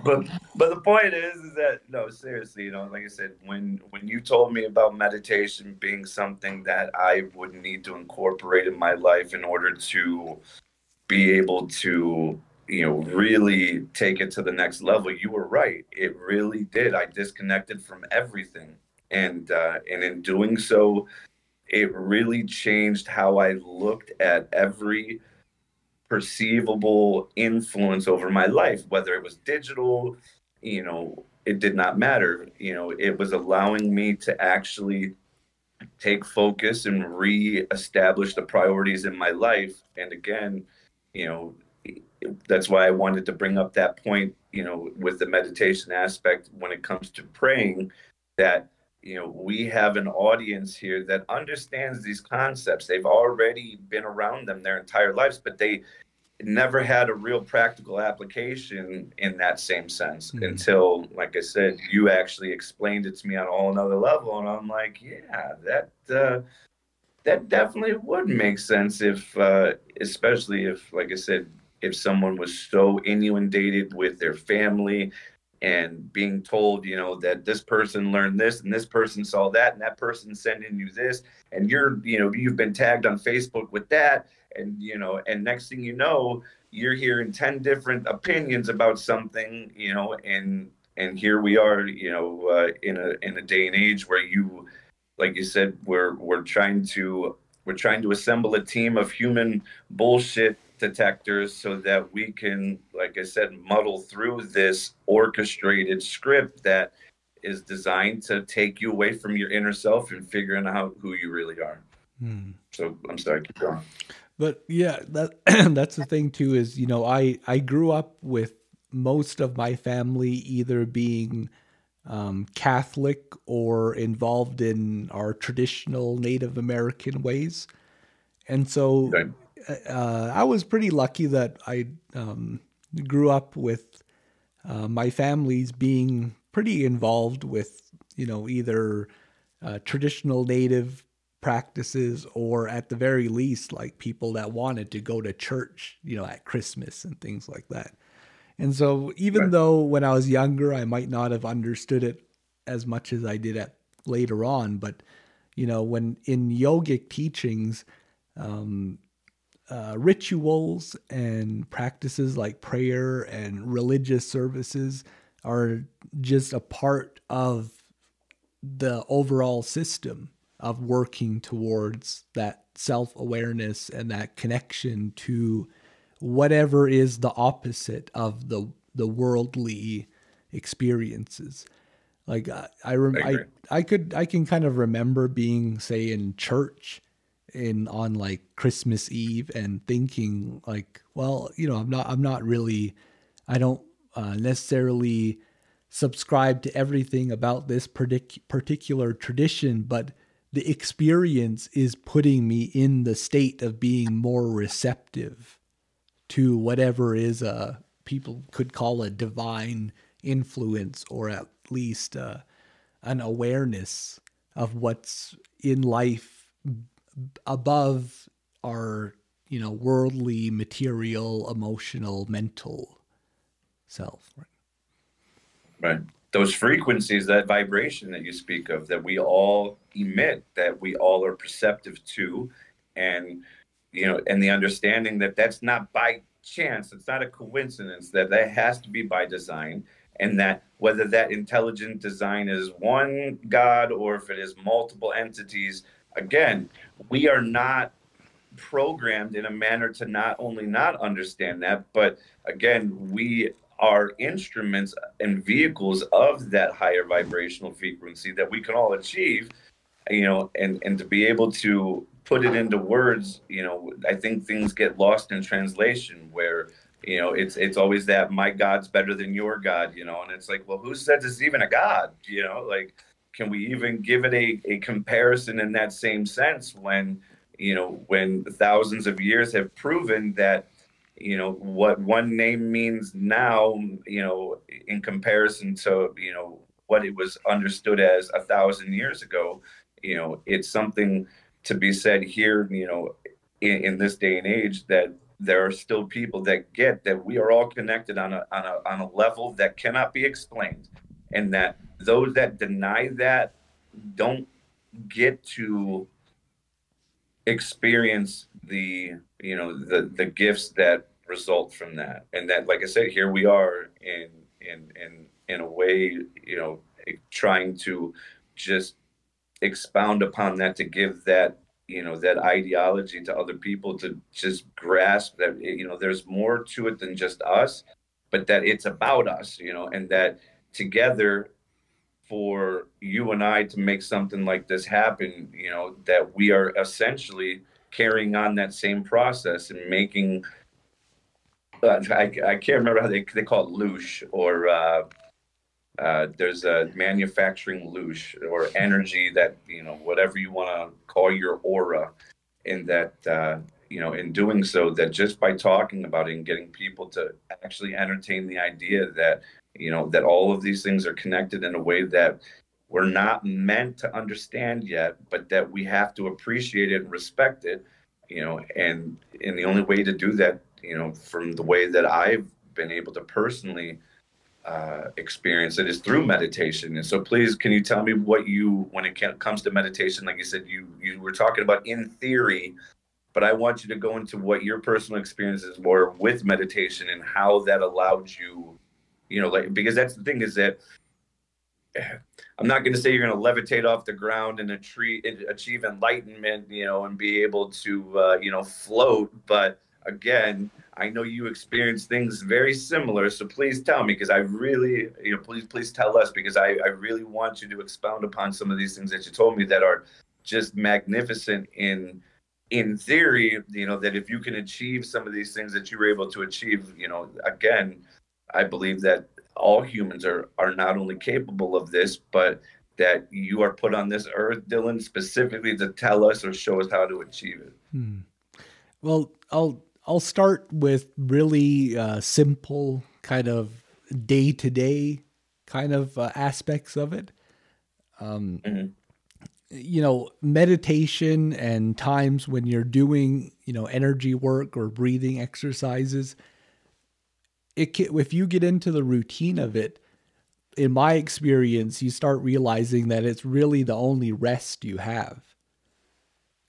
But but the point is is that no seriously you know like i said when when you told me about meditation being something that i would need to incorporate in my life in order to be able to you know really take it to the next level. You were right. It really did. I disconnected from everything. And uh, and in doing so it really changed how i looked at every perceivable influence over my life whether it was digital you know it did not matter. You know it was allowing me to actually take focus and re-establish the priorities in my life. And again you know that's why I wanted to bring up that point, you know, with the meditation aspect when it comes to praying, that you know we have an audience here that understands these concepts. They've already been around them their entire lives, but they never had a real practical application in that same sense mm-hmm. until, like I said, you actually explained it to me on a whole another level, and I'm like, yeah, that. Uh, that definitely would make sense if, uh, especially if, like I said, if someone was so inundated with their family and being told, you know, that this person learned this and this person saw that and that person sending you this and you're, you know, you've been tagged on Facebook with that and you know, and next thing you know, you're hearing 10 different opinions about something, you know, and and here we are, you know, uh, in a in a day and age where you like you said we're we're trying to we're trying to assemble a team of human bullshit detectors so that we can, like I said, muddle through this orchestrated script that is designed to take you away from your inner self and figuring out who you really are. Hmm. So I'm sorry, keep going. But yeah, that that's the thing too. Is you know I I grew up with most of my family either being um, Catholic or involved in our traditional Native American ways, and so okay uh, I was pretty lucky that I um, grew up with uh, my family's being pretty involved with, you know, either uh, traditional native practices or at the very least, like people that wanted to go to church, you know, at Christmas and things like that. And so, even right. though when I was younger, I might not have understood it as much as I did at later on, but you know, when in yogic teachings, um, uh, rituals and practices like prayer and religious services are just a part of the overall system of working towards that self awareness and that connection to whatever is the opposite of the the worldly experiences. Like I I, rem- I, I, I could I can kind of remember being say in church in on like Christmas Eve and thinking like, well, you know, I'm not I'm not really I don't uh, necessarily subscribe to everything about this partic- particular tradition, but the experience is putting me in the state of being more receptive to whatever is a people could call a divine influence or at least uh, an awareness of what's in life above our you know worldly material emotional mental self right? Right. Those frequencies, that vibration that you speak of, that we all emit, that we all are perceptive to, and you know, and the understanding that that's not by chance, it's not a coincidence, that that has to be by design, and that whether that intelligent design is one God or if it is multiple entities, again, we are not programmed in a manner to not only not understand that, but again, we are instruments and vehicles of that higher vibrational frequency that we can all achieve, you know, and and to be able to put it into words, you know, I think things get lost in translation where you know it's it's always that my god's better than your god you know and it's like well who says it's even a god? You know like can we even give it a, a comparison in that same sense when you know when thousands of years have proven that you know what one name means now you know in comparison to you know what it was understood as a thousand years ago you know it's something to be said here you know in, in this day and age that there are still people that get that we are all connected on a, on a on a level that cannot be explained and that those that deny that don't get to experience the you know the the gifts that result from that. And that like i said here we are in in in in a way you know trying to just expound upon that to give that you know that ideology to other people to just grasp that you know there's more to it than just us but that it's about us you know and that together for you and I to make something like this happen, you know, that we are essentially carrying on that same process and making. Uh, I, I can't remember how they, they call it loosh or uh, uh, there's a manufacturing loosh or energy that, you know, whatever you want to call your aura, in that, uh, you know, in doing so, that just by talking about it and getting people to actually entertain the idea that you know that all of these things are connected in a way that we're not meant to understand yet but that we have to appreciate it and respect it you know and and the only way to do that you know from the way that i've been able to personally uh, experience it is through meditation. And so please can you tell me what you when it comes to meditation like you said you you were talking about in theory but i want you to go into what your personal experiences were with meditation and how that allowed you you know, like because that's the thing is that I'm not going to say you're going to levitate off the ground and achieve enlightenment, you know, and be able to, uh, you know, float. But again, I know you experience things very similar. So please tell me, because I really, you know, please, please tell us, because I, I really want you to expound upon some of these things that you told me that are just magnificent in, in theory, you know, that if you can achieve some of these things that you were able to achieve, you know, again, I believe that all humans are are not only capable of this, but that you are put on this earth, Dylan, specifically to tell us or show us how to achieve it. Hmm. Well, I'll I'll start with really uh, simple, kind of day to day kind of uh, aspects of it. Um, mm-hmm. You know, meditation and times when you're doing you know energy work or breathing exercises it can, if you get into the routine of it, in my experience, you start realizing that it's really the only rest you have.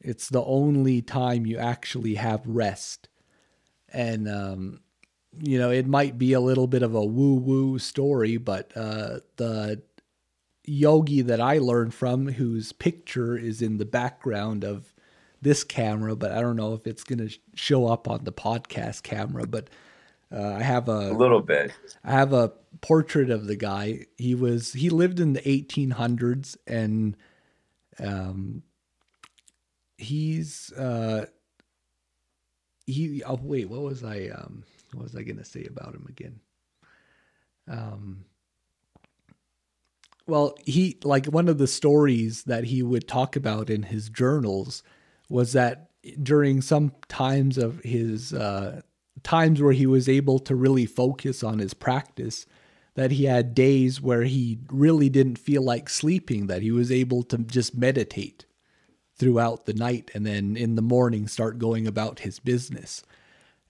It's the only time you actually have rest. And, um, you know, it might be a little bit of a woo woo story, but uh, the yogi that I learned from, whose picture is in the background of this camera, but I don't know if it's going to show up on the podcast camera, but uh, I have a, a little bit. I have a portrait of the guy. He was he lived in the 1800s, and um, he's uh, he. Oh wait, what was I um, what was I gonna say about him again? Um, well, he like one of the stories that he would talk about in his journals was that during some times of his uh, times where he was able to really focus on his practice that he had days where he really didn't feel like sleeping that he was able to just meditate throughout the night and then in the morning start going about his business.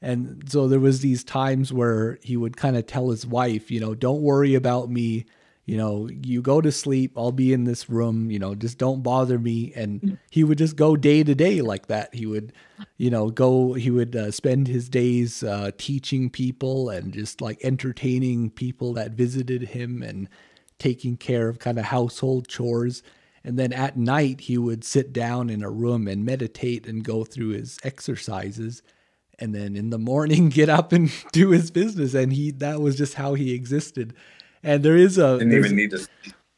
And so there was these times where he would kind of tell his wife you know don't worry about me you know, you go to sleep, I'll be in this room, you know, just don't bother me. And he would just go day to day like that. He would, you know, go, he would uh, spend his days uh, teaching people and just like entertaining people that visited him and taking care of kind of household chores. And then at night, he would sit down in a room and meditate and go through his exercises. And then in the morning, get up and do his business. And he, that was just how he existed and there is a didn't even need to.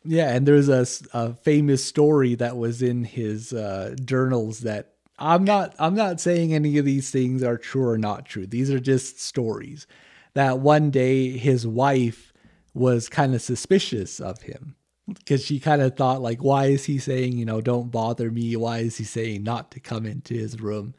Yeah, and there's a, a famous story that was in his uh, journals that I'm not I'm not saying any of these things are true or not true. These are just stories. That one day his wife was kind of suspicious of him because she kind of thought like why is he saying you know don't bother me why is he saying not to come into his room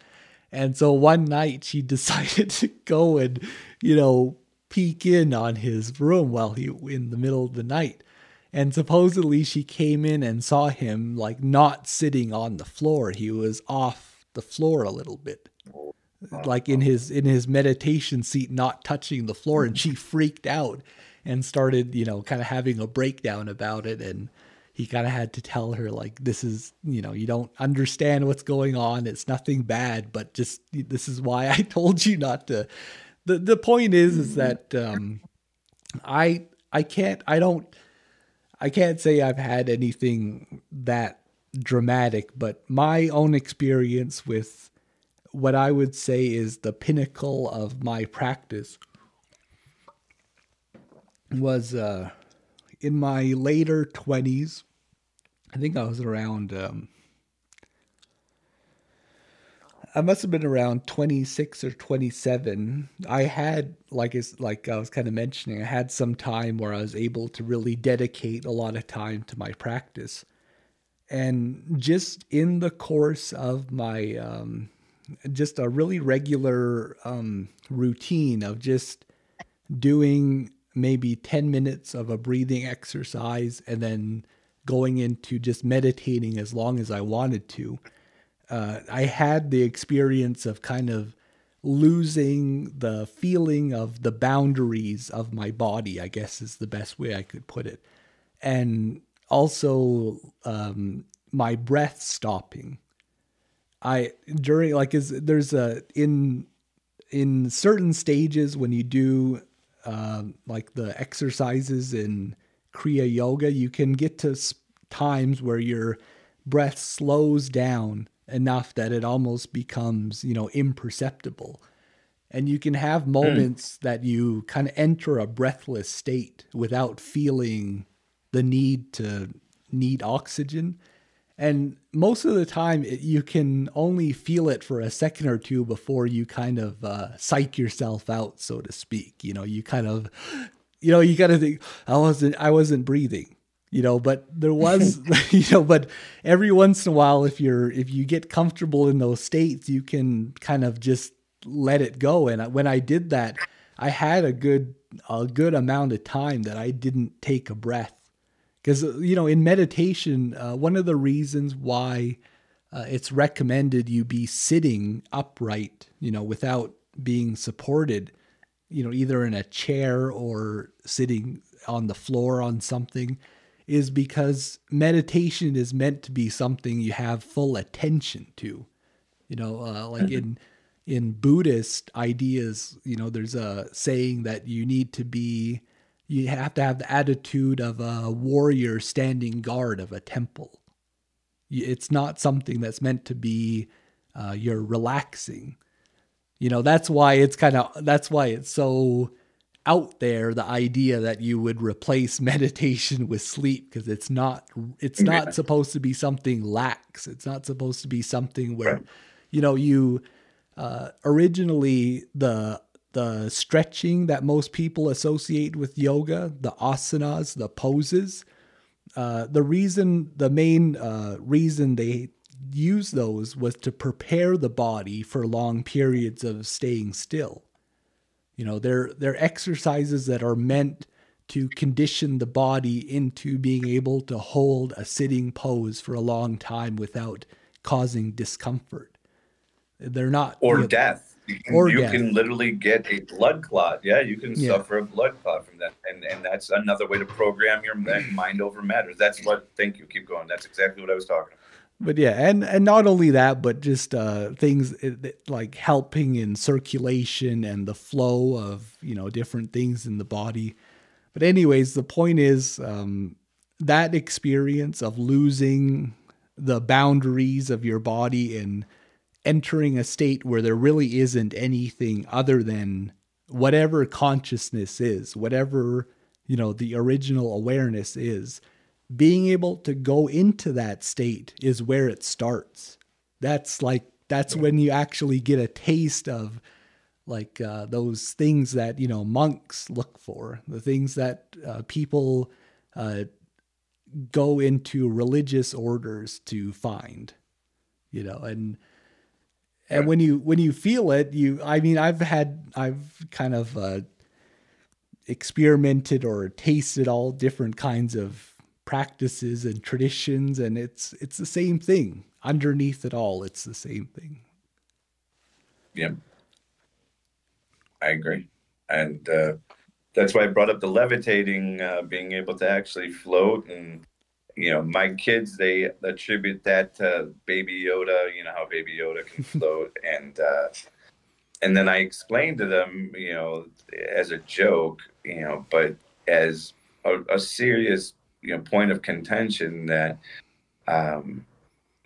and so one night she decided to go and you know peek in on his room while he in the middle of the night. And supposedly she came in and saw him like not sitting on the floor. He was off the floor a little bit. Like in his in his meditation seat not touching the floor and she freaked out and started, you know, kind of having a breakdown about it and he kind of had to tell her like this is you know you don't understand what's going on it's nothing bad but just this is why i told you not to the the point is is that um, I I can't I don't I can't say I've had anything that dramatic, but my own experience with what I would say is the pinnacle of my practice was uh, in my later 20s. I think I was around um, I must have been around 26 or 27. I had like like I was kind of mentioning, I had some time where I was able to really dedicate a lot of time to my practice. And just in the course of my um, just a really regular um, routine of just doing maybe 10 minutes of a breathing exercise and then going into just meditating as long as I wanted to uh, I had the experience of kind of losing the feeling of the boundaries of my body, I guess is the best way I could put it. And also um, my breath stopping. I during like is there's a in in certain stages when you do um, like the exercises in Kriya Yoga, you can get to times where your breath slows down enough that it almost becomes, you know, imperceptible. And you can have hmm. moments mm. that you kind of enter a breathless state without feeling the need to need oxygen. And most of the time, it, you can only feel it for a second or two before you kind of uh, psych yourself out, so to speak. You know, you kind of, you know, you got to think, I wasn't, I wasn't breathing you know but there was you know but every once in a while if you're if you get comfortable in those states you can kind of just let it go. And when i did that i had a good a good amount of time that i didn't take a breath. Because you know in meditation uh, one of the reasons why uh, it's recommended you be sitting upright you know without being supported you know either in a chair or sitting on the floor on something is because meditation is meant to be something you have full attention to. You know, uh, like mm-hmm. in in Buddhist ideas, you know, there's a saying that you need to be you have to have the attitude of a warrior standing guard of a temple. It's not something that's meant to be uh, you're relaxing. You know, that's why it's kind of that's why it's so out there the idea that you would replace meditation with sleep because it's not it's not yeah. supposed to be something lax it's not supposed to be something where right. you know you uh, originally the the stretching that most people associate with yoga the asanas the poses uh, the reason the main uh, reason they use those was to prepare the body for long periods of staying still you know, they're they're exercises that are meant to condition the body into being able to hold a sitting pose for a long time without causing discomfort. They're not or you know, death. you can, you can literally get a blood clot. Yeah, you can yeah. suffer a blood clot from that, and and that's another way to program your mind over matter. That's what. Thank you. Keep going. That's exactly what I was talking about but yeah, and and not only that, but just uh, things like helping in circulation and the flow of you know different things in the body. But anyways, the point is um, that experience of losing the boundaries of your body and entering a state where there really isn't anything other than whatever consciousness is, whatever you know the original awareness is being able to go into that state is where it starts. That's like that's when you actually get a taste of like uh, those things that you know monks look for, the things that uh, people uh, go into religious orders to find, you know, and and when you when you feel it, you I mean I've had I've kind of uh, experimented or tasted all different kinds of practices and traditions and it's it's the same thing. Underneath it all it's the same thing. Yeah i agree. And uh, that's why i brought up the levitating uh, being able to actually float and you know my kids they attribute that to baby yoda you know how baby yoda can float. And uh, and then i explained to them you know as a joke you know but as a, a serious you know point of contention that um,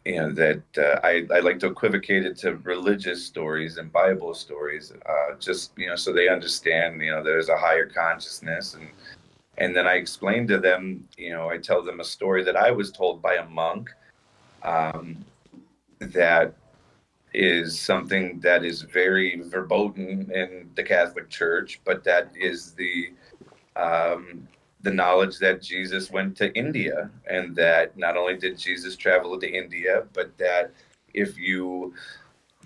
you know that uh, I, I like to equivocate it to religious stories and Bible stories, uh, just you know, so they understand you know there's a higher consciousness and and then I explain to them, you know, I tell them a story that I was told by a monk um, that is something that is very verboten in the Catholic Church, but that is the um, the knowledge that Jesus went to India and that not only did Jesus travel to India, but that if you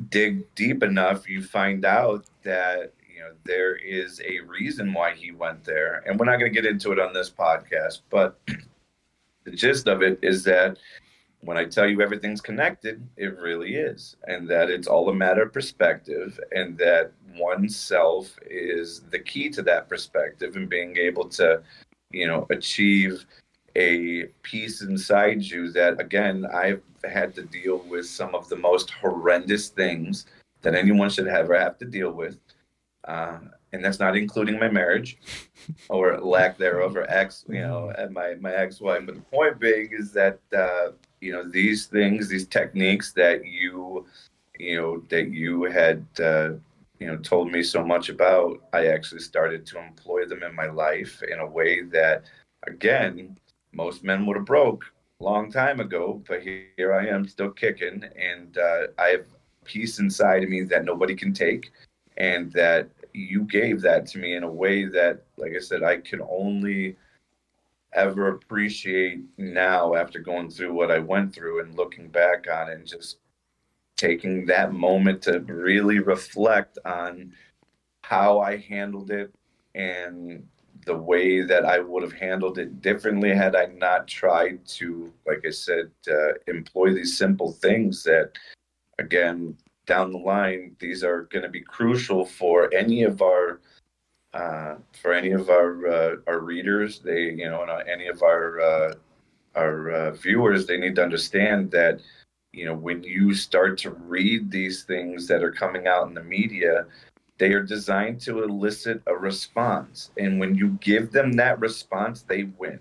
dig deep enough, you find out that you know there is a reason why he went there. And we're not going to get into it on this podcast, but the gist of it is that when I tell you everything's connected, it really is, and that it's all a matter of perspective, and that oneself is the key to that perspective and being able to you know, achieve a peace inside you that, again, I've had to deal with some of the most horrendous things that anyone should ever have to deal with. Uh, and that's not including my marriage or lack thereof or ex, you know, and my, my ex-wife. But the point being is that, uh, you know, these things, these techniques that you, you know, that you had, uh, you know told me so much about i actually started to employ them in my life in a way that again most men would have broke a long time ago but here i am still kicking and uh, i have peace inside of me that nobody can take and that you gave that to me in a way that like i said i can only ever appreciate now after going through what i went through and looking back on it and just taking that moment to really reflect on how I handled it and the way that I would have handled it differently had I not tried to, like I said, uh, employ these simple things that, again, down the line, these are going to be crucial for any of our. Uh, for any of our uh, our readers, they you know, and uh, any of our uh, our uh, viewers, they need to understand that you know when you start to read these things that are coming out in the media they are designed to elicit a response. And when you give them that response they win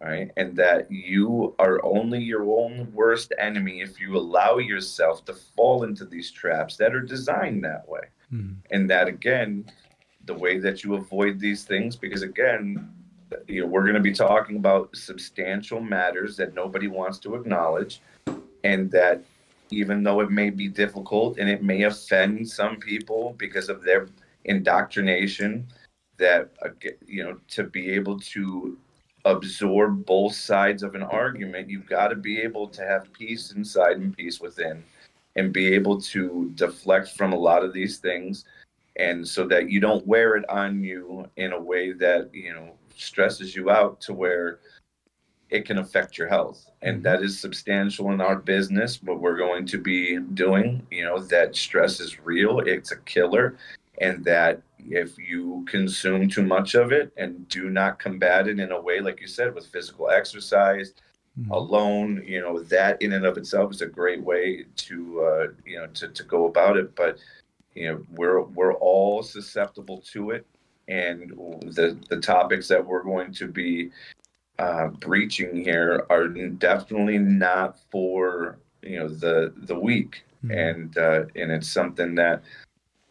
right? And that you are only your own worst enemy if you allow yourself to fall into these traps that are designed that way. Mm. and that again the way that you avoid these things because again you know we're going to be talking about substantial matters that nobody wants to acknowledge and that even though it may be difficult and it may offend some people because of their indoctrination that you know to be able to absorb both sides of an argument you've got to be able to have peace inside and peace within and be able to deflect from a lot of these things. And so that you don't wear it on you in a way that you know stresses you out to where it can affect your health. And Mhm. that is substantial in our business, what we're going to be doing. You know, that stress is real, it's a killer. And that if you consume too much of it and do not combat it in a way, like you said, with physical exercise, Mhm. alone, you know, that in and of itself is a great way to, uh, you know, to, to go about it. But, you know, we're, we're all susceptible to it. And the, the topics that we're going to be uh, breaching here are definitely not for, you know, the, the weak. Mhm. And, uh, and it's something that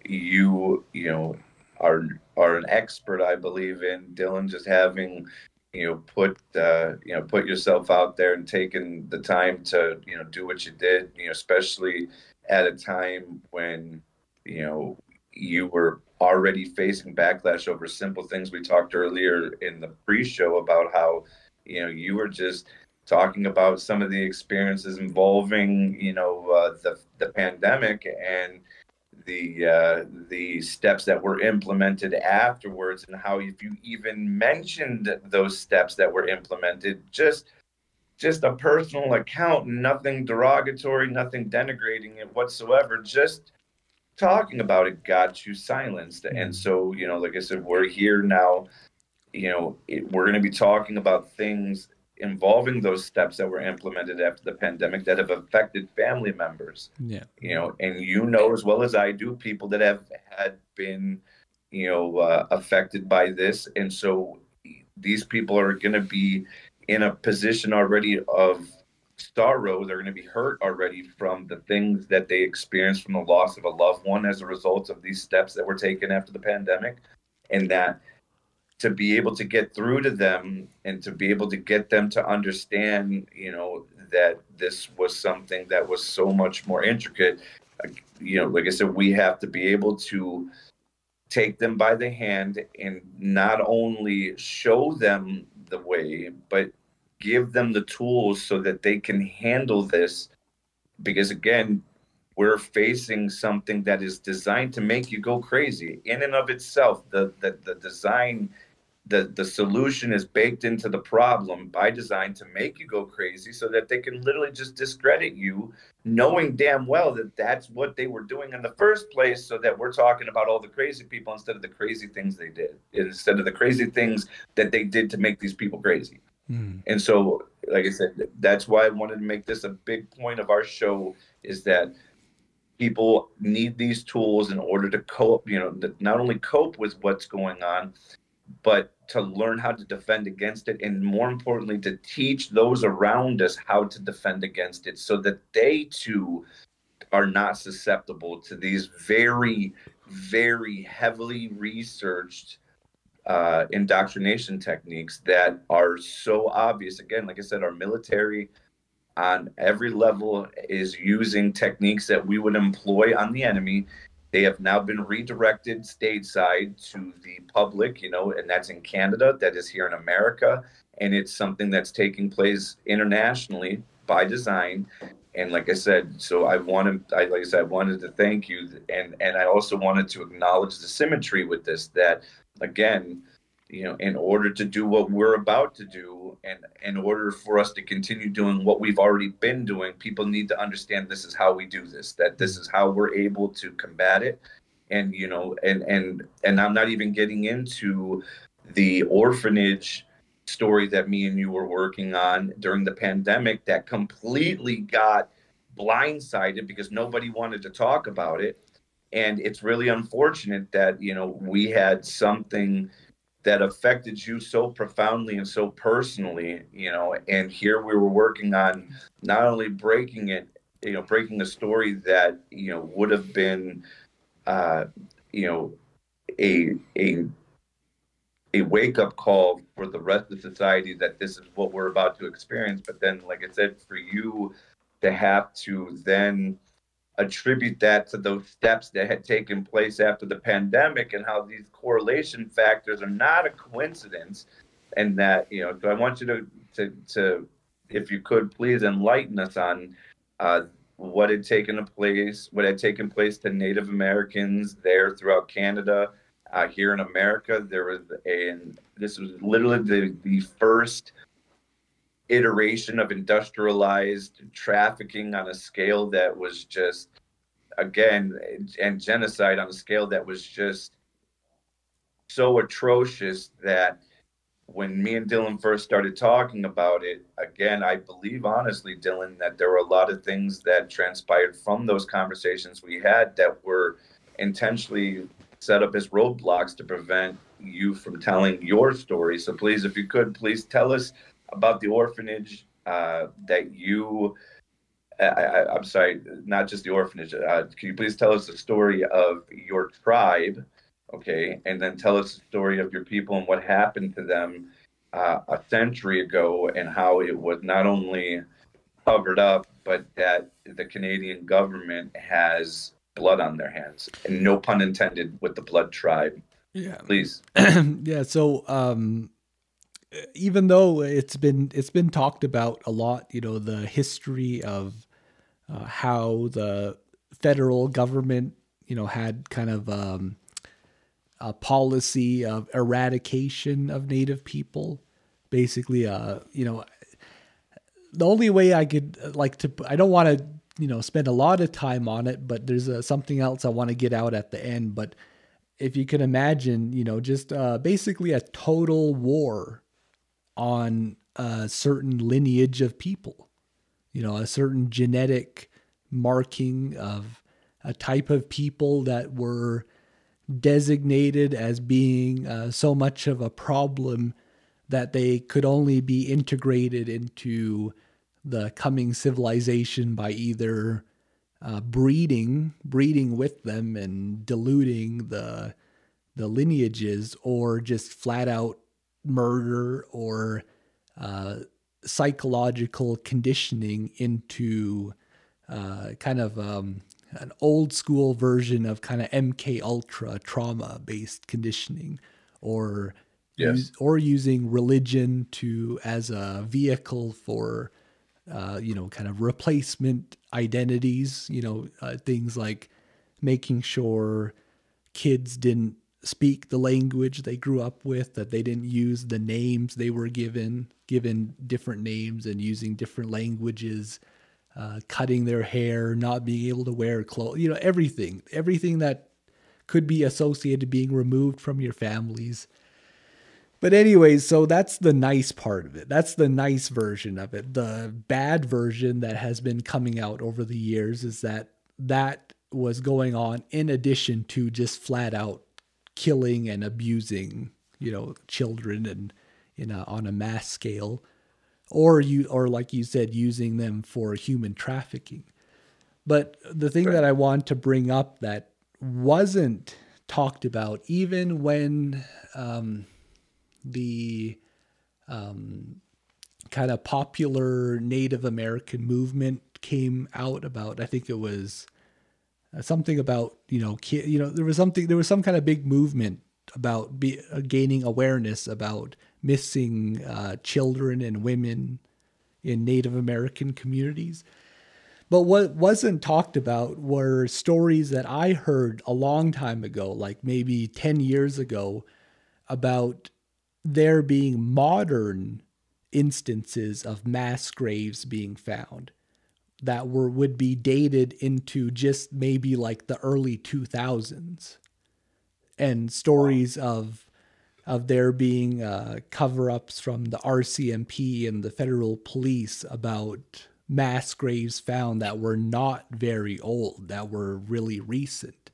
you, you know, are, are an expert, I believe in Dylan, just having, you know put uh, you know put yourself out there and taking the time to you know do what you did you know especially at a time when you know you were already facing backlash over simple things we talked earlier in the pre-show about how you know you were just talking about some of the experiences involving you know uh, the the pandemic and the uh, the steps that were implemented afterwards and how if you even mentioned those steps that were implemented just just a personal account nothing derogatory nothing denigrating it whatsoever just talking about it got you silenced. And so you know like i said we're here now you know it, we're going to be talking about things involving those steps that were implemented after the pandemic that have affected family members. Yeah. you know and you know as well as i do people that have had been you know uh, affected by this. And so these people are going to be in a position already of sorrow they're going to be hurt already from the things that they experienced from the loss of a loved one as a result of these steps that were taken after the pandemic. And that to be able to get through to them and to be able to get them to understand you know that this was something that was so much more intricate you know like i said we have to be able to take them by the hand and not only show them the way but give them the tools so that they can handle this. Because again we're facing something that is designed to make you go crazy in and of itself. The the, the design the the solution is baked into the problem by design to make you go crazy so that they can literally just discredit you knowing damn well that that's what they were doing in the first place so that we're talking about all the crazy people instead of the crazy things they did instead of the crazy things that they did to make these people crazy Mhm. and so like i said that's why i wanted to make this a big point of our show is that people need these tools in order to cope you know not only cope with what's going on but to learn how to defend against it and more importantly to teach those around us how to defend against it so that they too are not susceptible to these very very heavily researched uh, indoctrination techniques that are so obvious again like i said our military on every level is using techniques that we would employ on the enemy they have now been redirected stateside to the public, you know, and that's in Canada, that is here in America, and it's something that's taking place internationally by design. And like I said, so I wanted, I like I said, I wanted to thank you, and and I also wanted to acknowledge the symmetry with this. That again, you know, in order to do what we're about to do, and in order for us to continue doing what we've already been doing, people need to understand this is how we do this. That this is how we're able to combat it, and you know, and and and I'm not even getting into the orphanage story that me and you were working on during the pandemic that completely got blindsided because nobody wanted to talk about it and it's really unfortunate that you know we had something that affected you so profoundly and so personally, you know, and here we were working on not only breaking it, you know, breaking a story that, you know, would have been, uh, you know, a, a, a wake up call for the rest of society that this is what we're about to experience. But then, like I said, for you to have to then attribute that to those steps that had taken place after the pandemic and how these correlation factors are not a coincidence. And that you know so i want you to to, to if you could please enlighten us on uh, what had taken place what had taken place to native americans there throughout canada uh, here in america. There was a and this was literally the, the first iteration of industrialized trafficking on a scale that was just again and genocide on a scale that was just so atrocious that when me and Dylan first started talking about it, again, I believe honestly, Dylan, that there were a lot of things that transpired from those conversations we had that were intentionally set up as roadblocks to prevent you from telling your story. So please, if you could, please tell us about the orphanage uh, that you. I, am sorry, not just the orphanage. Uh, can you please tell us the story of your tribe, okay, and then tell us the story of your people and what happened to them uh, a century ago, and how it was not only covered up, but that the Canadian government has blood on their hands, and no pun intended with the blood tribe. Yeah, please. yeah. So, um, even though it's been it's been talked about a lot, you know, the history of uh, how the federal government, you know, had kind of um, a policy of eradication of Native people. Basically, uh, you know, the only way I could uh, like to, I don't want to, you know, spend a lot of time on it, but there's uh, something else I want to get out at the end. But if you can imagine, you know, just uh, basically a total war on a certain lineage of people, you know, a certain genetic marking of a type of people that were designated as being uh, so much of a problem that they could only be integrated into the coming civilization by either uh, breeding breeding with them and diluting the the lineages or just flat out murder or uh, psychological conditioning into uh, kind of um, an old school version of kind of MK Ultra trauma based conditioning, or yes. use, or using religion to as a vehicle for uh, you know kind of replacement identities. You know uh, things like making sure kids didn't speak the language they grew up with, that they didn't use the names they were given, given different names and using different languages, uh, cutting their hair, not being able to wear clothes, you know, everything, everything that could be associated being removed from your families. But anyways, so that's the nice part of it. That's the nice version of it. The bad version that has been coming out over the years is that that was going on in addition to just flat out killing and abusing, you know, children and in a, on a mass scale, or you or like you said, using them for human trafficking. But the thing right. that I want to bring up that wasn't talked about, even when um, the um, kind of popular Native American movement came out about, I think it was something about you know you know there was something there was some kind of big movement about be, uh, gaining awareness about missing uh, children and women in Native American communities. But what wasn't talked about were stories that I heard a long time ago, like maybe 10 years ago, about there being modern instances of mass graves being found that were would be dated into just maybe like the early 2000s and stories wow. of of there being uh, cover-ups from the RCMP and the federal police about mass graves found that were not very old that were really recent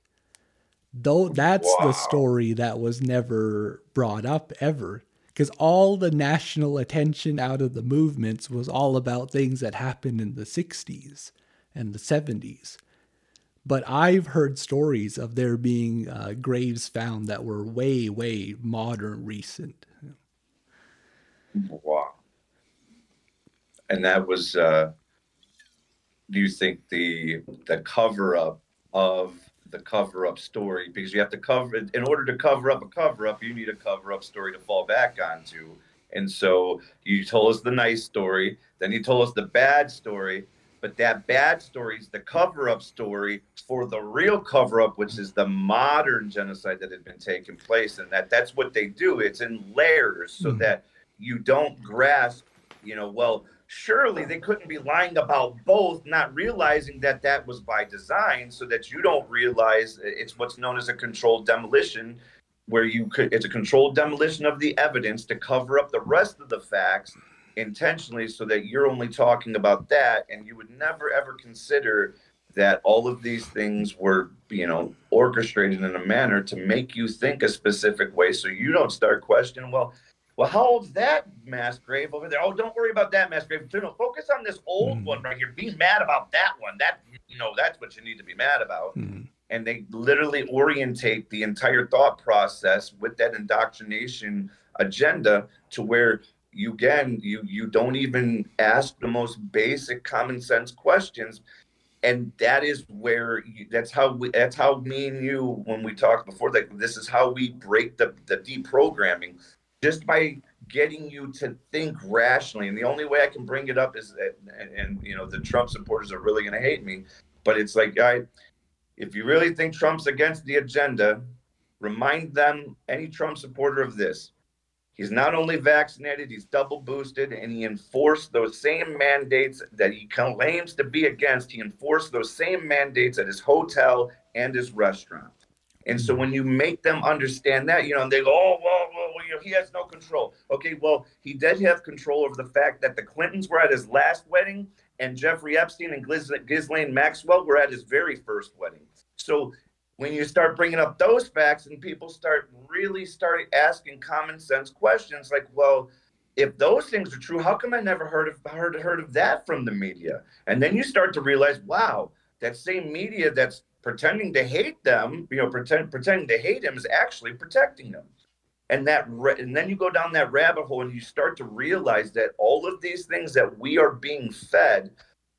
though that's wow. the story that was never brought up ever because all the national attention out of the movements was all about things that happened in the 60s and the 70s. But I've heard stories of there being uh, graves found that were way, way modern, recent. Wow. And that was, uh, do you think the the cover up of the cover up story because you have to cover in order to cover up a cover up you need a cover up story to fall back onto and so you told us the nice story then you told us the bad story but that bad story is the cover up story for the real cover up which is the modern genocide that has been taking place and that that's what they do it's in layers so mm-hmm. that you don't grasp You know, well, surely they couldn't be lying about both, not realizing that that was by design so that you don't realize it's what's known as a controlled demolition where you could it's a controlled demolition of the evidence to cover up the rest of the facts intentionally so that you're only talking about that and you would never ever consider that all of these things were you know orchestrated in a manner to make you think a specific way so you don't start questioning well well how old's that mass grave over there? Oh don't worry about that mass grave. No, focus on this old mm. one right here. Be mad about that one. That you know that's what you need to be mad about. Mm. and they literally orientate the entire thought process with that indoctrination agenda to where you again you you don't even ask the most basic common sense questions. And that is where you, that's how we that's how me and you when we talked before that this is how we break the the deprogramming just by getting you to think rationally and the only way i can bring it up is that and, and you know the trump supporters are really going to hate me but it's like i if you really think trump's against the agenda remind them any trump supporter of this He's not only vaccinated, he's double boosted, and he enforced those same mandates that he claims to be against. He enforced those same mandates at his hotel and his restaurant. And so mm-hmm. when you make them understand that, you know, and they go, oh, well, he has no control. Okay, well, he did have control over the fact that the Clintons were at his last wedding and Jeffrey Epstein and Ghislaine Maxwell were at his very first wedding. So when you start bringing up those facts and people start really start asking common sense questions like well if those things are true how come i never heard of heard heard of that from the media and then you start to realize wow that same media that's pretending to hate them you know pretend pretending to hate him is actually protecting them and that and then you go down that rabbit hole and you start to realize that all of these things that we are being fed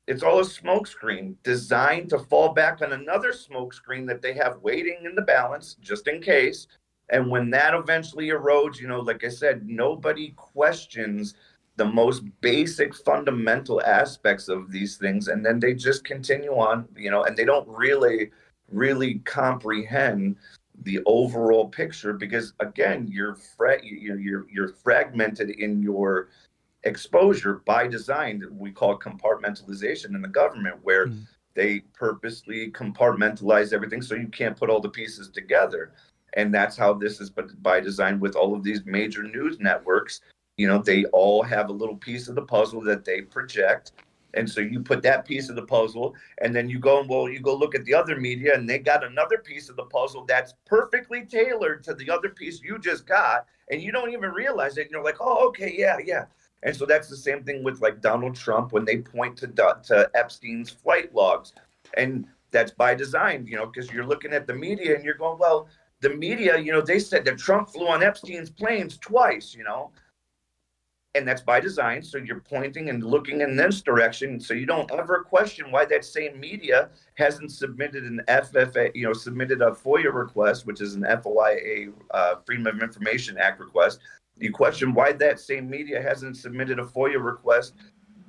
it's all a smokescreen designed to fall back on another smokescreen that they have waiting in the balance just in case. And when that eventually erodes, you know, like I said, nobody questions the most basic fundamental aspects of these things. And then they just continue on, you know, and they don't really, really comprehend the overall picture because again, you're fra- you're, you're, you're fragmented in your exposure by design we call compartmentalization in the government where mm. they purposely compartmentalize everything so you can't put all the pieces together and that's how this is but by design with all of these major news networks you know they all have a little piece of the puzzle that they project and so you put that piece of the puzzle and then you go and well you go look at the other media and they got another piece of the puzzle that's perfectly tailored to the other piece you just got and you don't even realize it. You're like oh okay yeah yeah. And so that's the same thing with like Donald Trump when they point to to Epstein's flight logs, and that's by design, you know, because you're looking at the media and you're going, well, the media, you know, they said that Trump flew on Epstein's planes twice, you know, and that's by design. So you're pointing and looking in this direction, so you don't ever question why that same media hasn't submitted an FFA, you know, submitted a FOIA request, which is an FOIA uh, Freedom of Information Act request you question why that same media hasn't submitted a FOIA request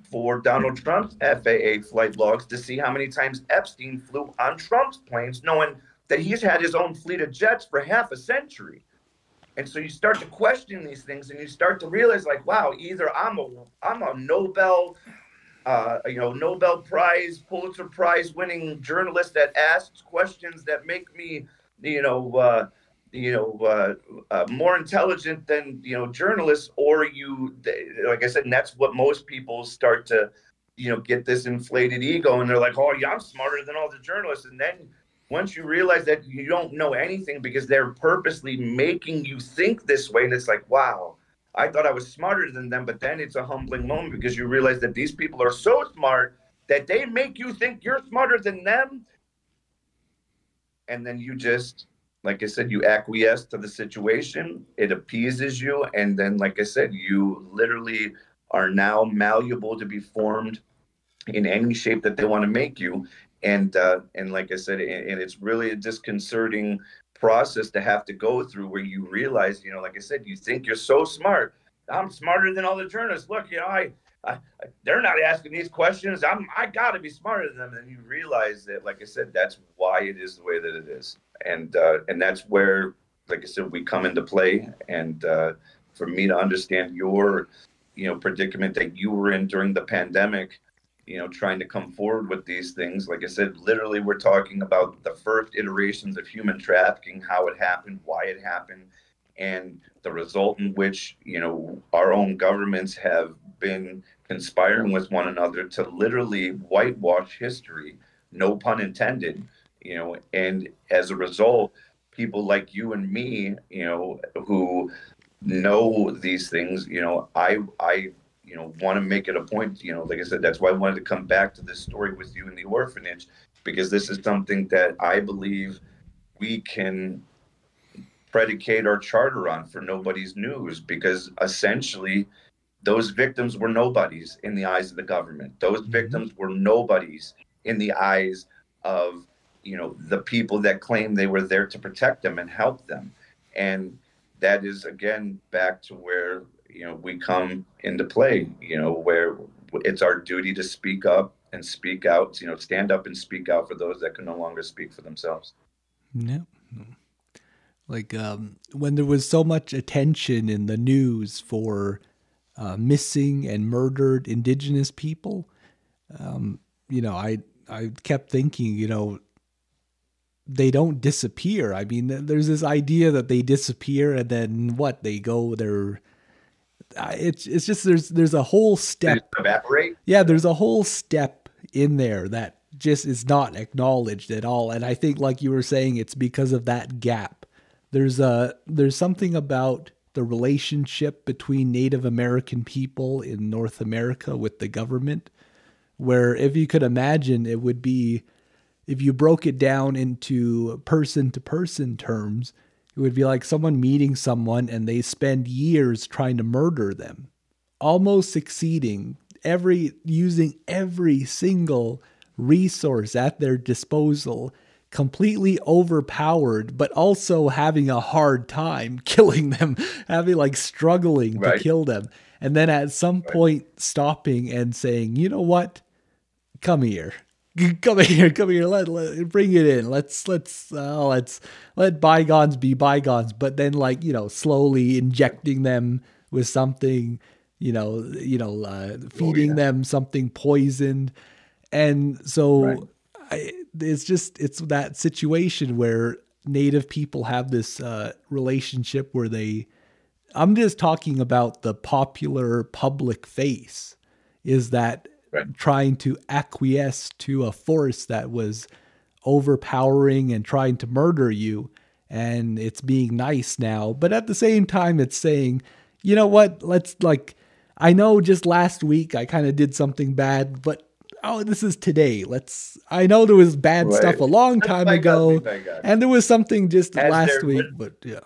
for Donald Trump's FAA flight logs to see how many times Epstein flew on Trump's planes, knowing that he's had his own fleet of jets for half a century. And so you start to question these things, and you start to realize, like, wow, either I'm a I'm a Nobel, uh, you know, Nobel Prize, Pulitzer Prize winning journalist that asks questions that make me, you know, uh, you know uh, uh, more intelligent than you know journalists or you like i said and that's what most people start to you know get this inflated ego and they're like oh yeah i'm smarter than all the journalists. And then once you realize that you don't know anything because they're purposely making you think this way and it's like wow i thought i was smarter than them but then it's a humbling moment because you realize that these people are so smart that they make you think you're smarter than them and then you just like I said, you acquiesce to the situation, it appeases you, and then, like I said, you literally are now malleable to be formed in any shape that they want to make you. And uh, and like I said, and, it's really a disconcerting process to have to go through where you realize, you know, like I said, you think you're so smart. I'm smarter than all the journalists. Look, you know, I, I, they're not asking these questions. I'm I got to be smarter than them. And you realize that, like I said, that's why it is the way that it is and uh, and that's where, like I said, we come into play. And uh, for me to understand your you know predicament that you were in during the pandemic you know trying to come forward with these things. Like i said literally we're talking about the first iterations of human trafficking how it happened why it happened and the result in which you know our own governments have been conspiring with one another to literally whitewash history no pun intended you know and as a result people like you and me you know who know these things you know i i you know want to make it a point you know like i said that's why i wanted to come back to this story with you in the orphanage because this is something that i believe we can predicate our charter on for nobody's news because essentially those victims were nobodies in the eyes of the government those mm-hmm. victims were nobodies in the eyes of you know the people that claim they were there to protect them and help them and that is again back to where you know we come into play you know where it's our duty to speak up and speak out you know stand up and speak out for those that can no longer speak for themselves. Yeah. Like um, when there was so much attention in the news for uh, missing and murdered indigenous people um, you know i i kept thinking you know they don't disappear. I mean, there's this idea that they disappear and then what? They go they're it's it's just there's there's a whole step evaporate. Yeah, there's a whole step in there that just is not acknowledged at all and I think like you were saying it's because of that gap. There's a there's something about the relationship between Native American people in North America with the government where if you could imagine it would be if you broke it down into person to person terms, it would be like someone meeting someone and they spend years trying to murder them, almost succeeding, every using every single resource at their disposal, completely overpowered, but also having a hard time killing them, having like struggling right. to kill them. And then at some right. point stopping and saying, you know what? Come here come here, come here, let, let bring it in. Let's let's uh, let's let bygones be bygones. But then like you know, slowly injecting them with something, you know, you know, uh, feeding oh, yeah. them something poisoned, and so right. I, it's just it's that situation where native people have this uh, relationship where they. I'm just talking about the popular public face. Is that right. trying to acquiesce to a force that was overpowering and trying to murder you. And it's being nice now. But at the same time, it's saying, you know what? Let's like, I know just last week I kind of did something bad, but oh, this is today. Let's. I know there was bad right. stuff a long time ago, and there was something just As last week, but yeah.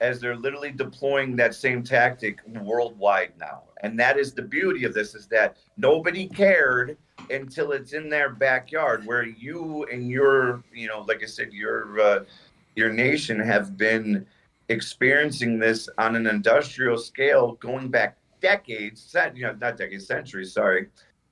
As they're literally deploying that same tactic worldwide now. And that is the beauty of this is that nobody cared until it's in their backyard where you and your you know like i said your uh, your nation have been experiencing this on an industrial scale going back decades you know not decades centuries sorry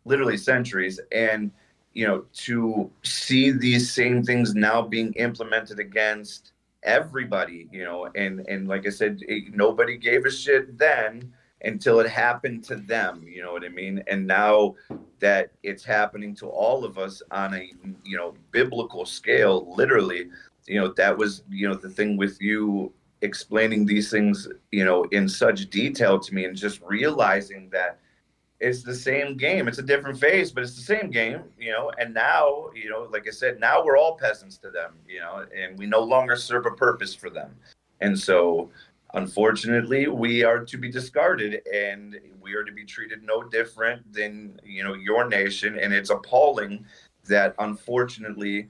literally centuries. And you know to see these same things now being implemented against everybody you know and and like i said it, nobody gave a shit then until it happened to them you know what i mean? And now that it's happening to all of us on a you know biblical scale literally you know that was you know the thing with you explaining these things you know in such detail to me and just realizing that it's the same game. It's a different phase, but it's the same game you know and now you know like i said now we're all peasants to them you know and we no longer serve a purpose for them. And so unfortunately we are to be discarded and we are to be treated no different than you know your nation. And it's appalling that unfortunately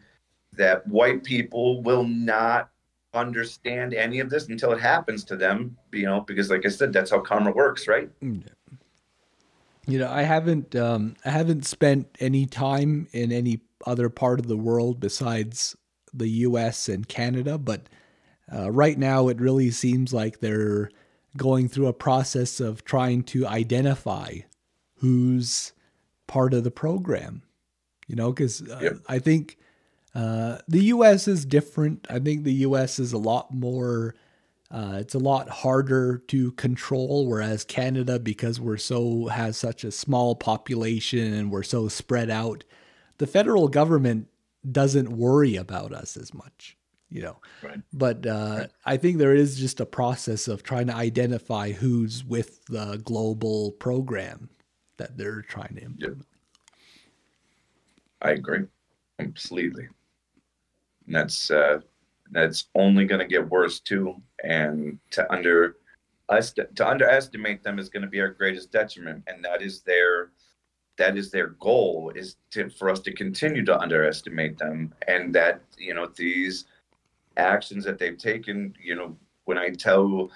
that white people will not understand any of this until it happens to them you know because like i said that's how karma works right? Mm, you know i haven't um i haven't spent any time in any other part of the world besides the us and canada but uh, right now, it really seems like they're going through a process of trying to identify who's part of the program. You know, because uh, yep. I think uh, the U.S. is different. I think the U.S. is a lot more Uh, it's a lot harder to control, whereas Canada, because we're so has such a small population and we're so spread out, the federal government doesn't worry about us as much, you know. Right. But uh, right. I think there is just a process of trying to identify who's with the global program that they're trying to implement. Yep. I agree completely. And that's uh, that's only going to get worse too. And to under us to underestimate them is going to be our greatest detriment, and that is their that is their goal is to for us to continue to underestimate them, and that you know these actions that they've taken. You know, when I tell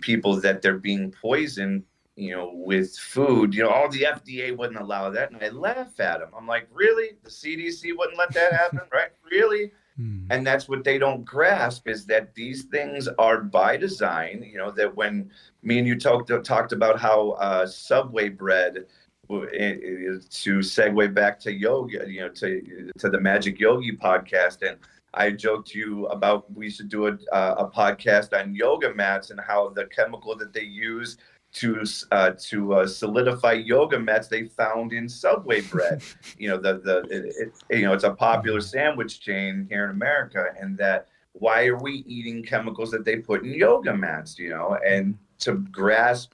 people that they're being poisoned you know, with food, you know, all the FDA wouldn't allow that. And I laugh at them. I'm like, really? The CDC wouldn't let that happen, right? Really? Hmm. And that's what they don't grasp is that these things are by design. You know, that when me and you talked talked about how uh, Subway bread, to segue back to yoga, you know, to to the Magic Yogi podcast, and I joked you about we should do a, uh, a podcast on yoga mats and how the chemical that they use to uh, to uh, solidify yoga mats they found in Subway bread. you know the the it, it, you know it's a popular sandwich chain here in America, and that why are we eating chemicals that they put in yoga mats? You know, and to grasp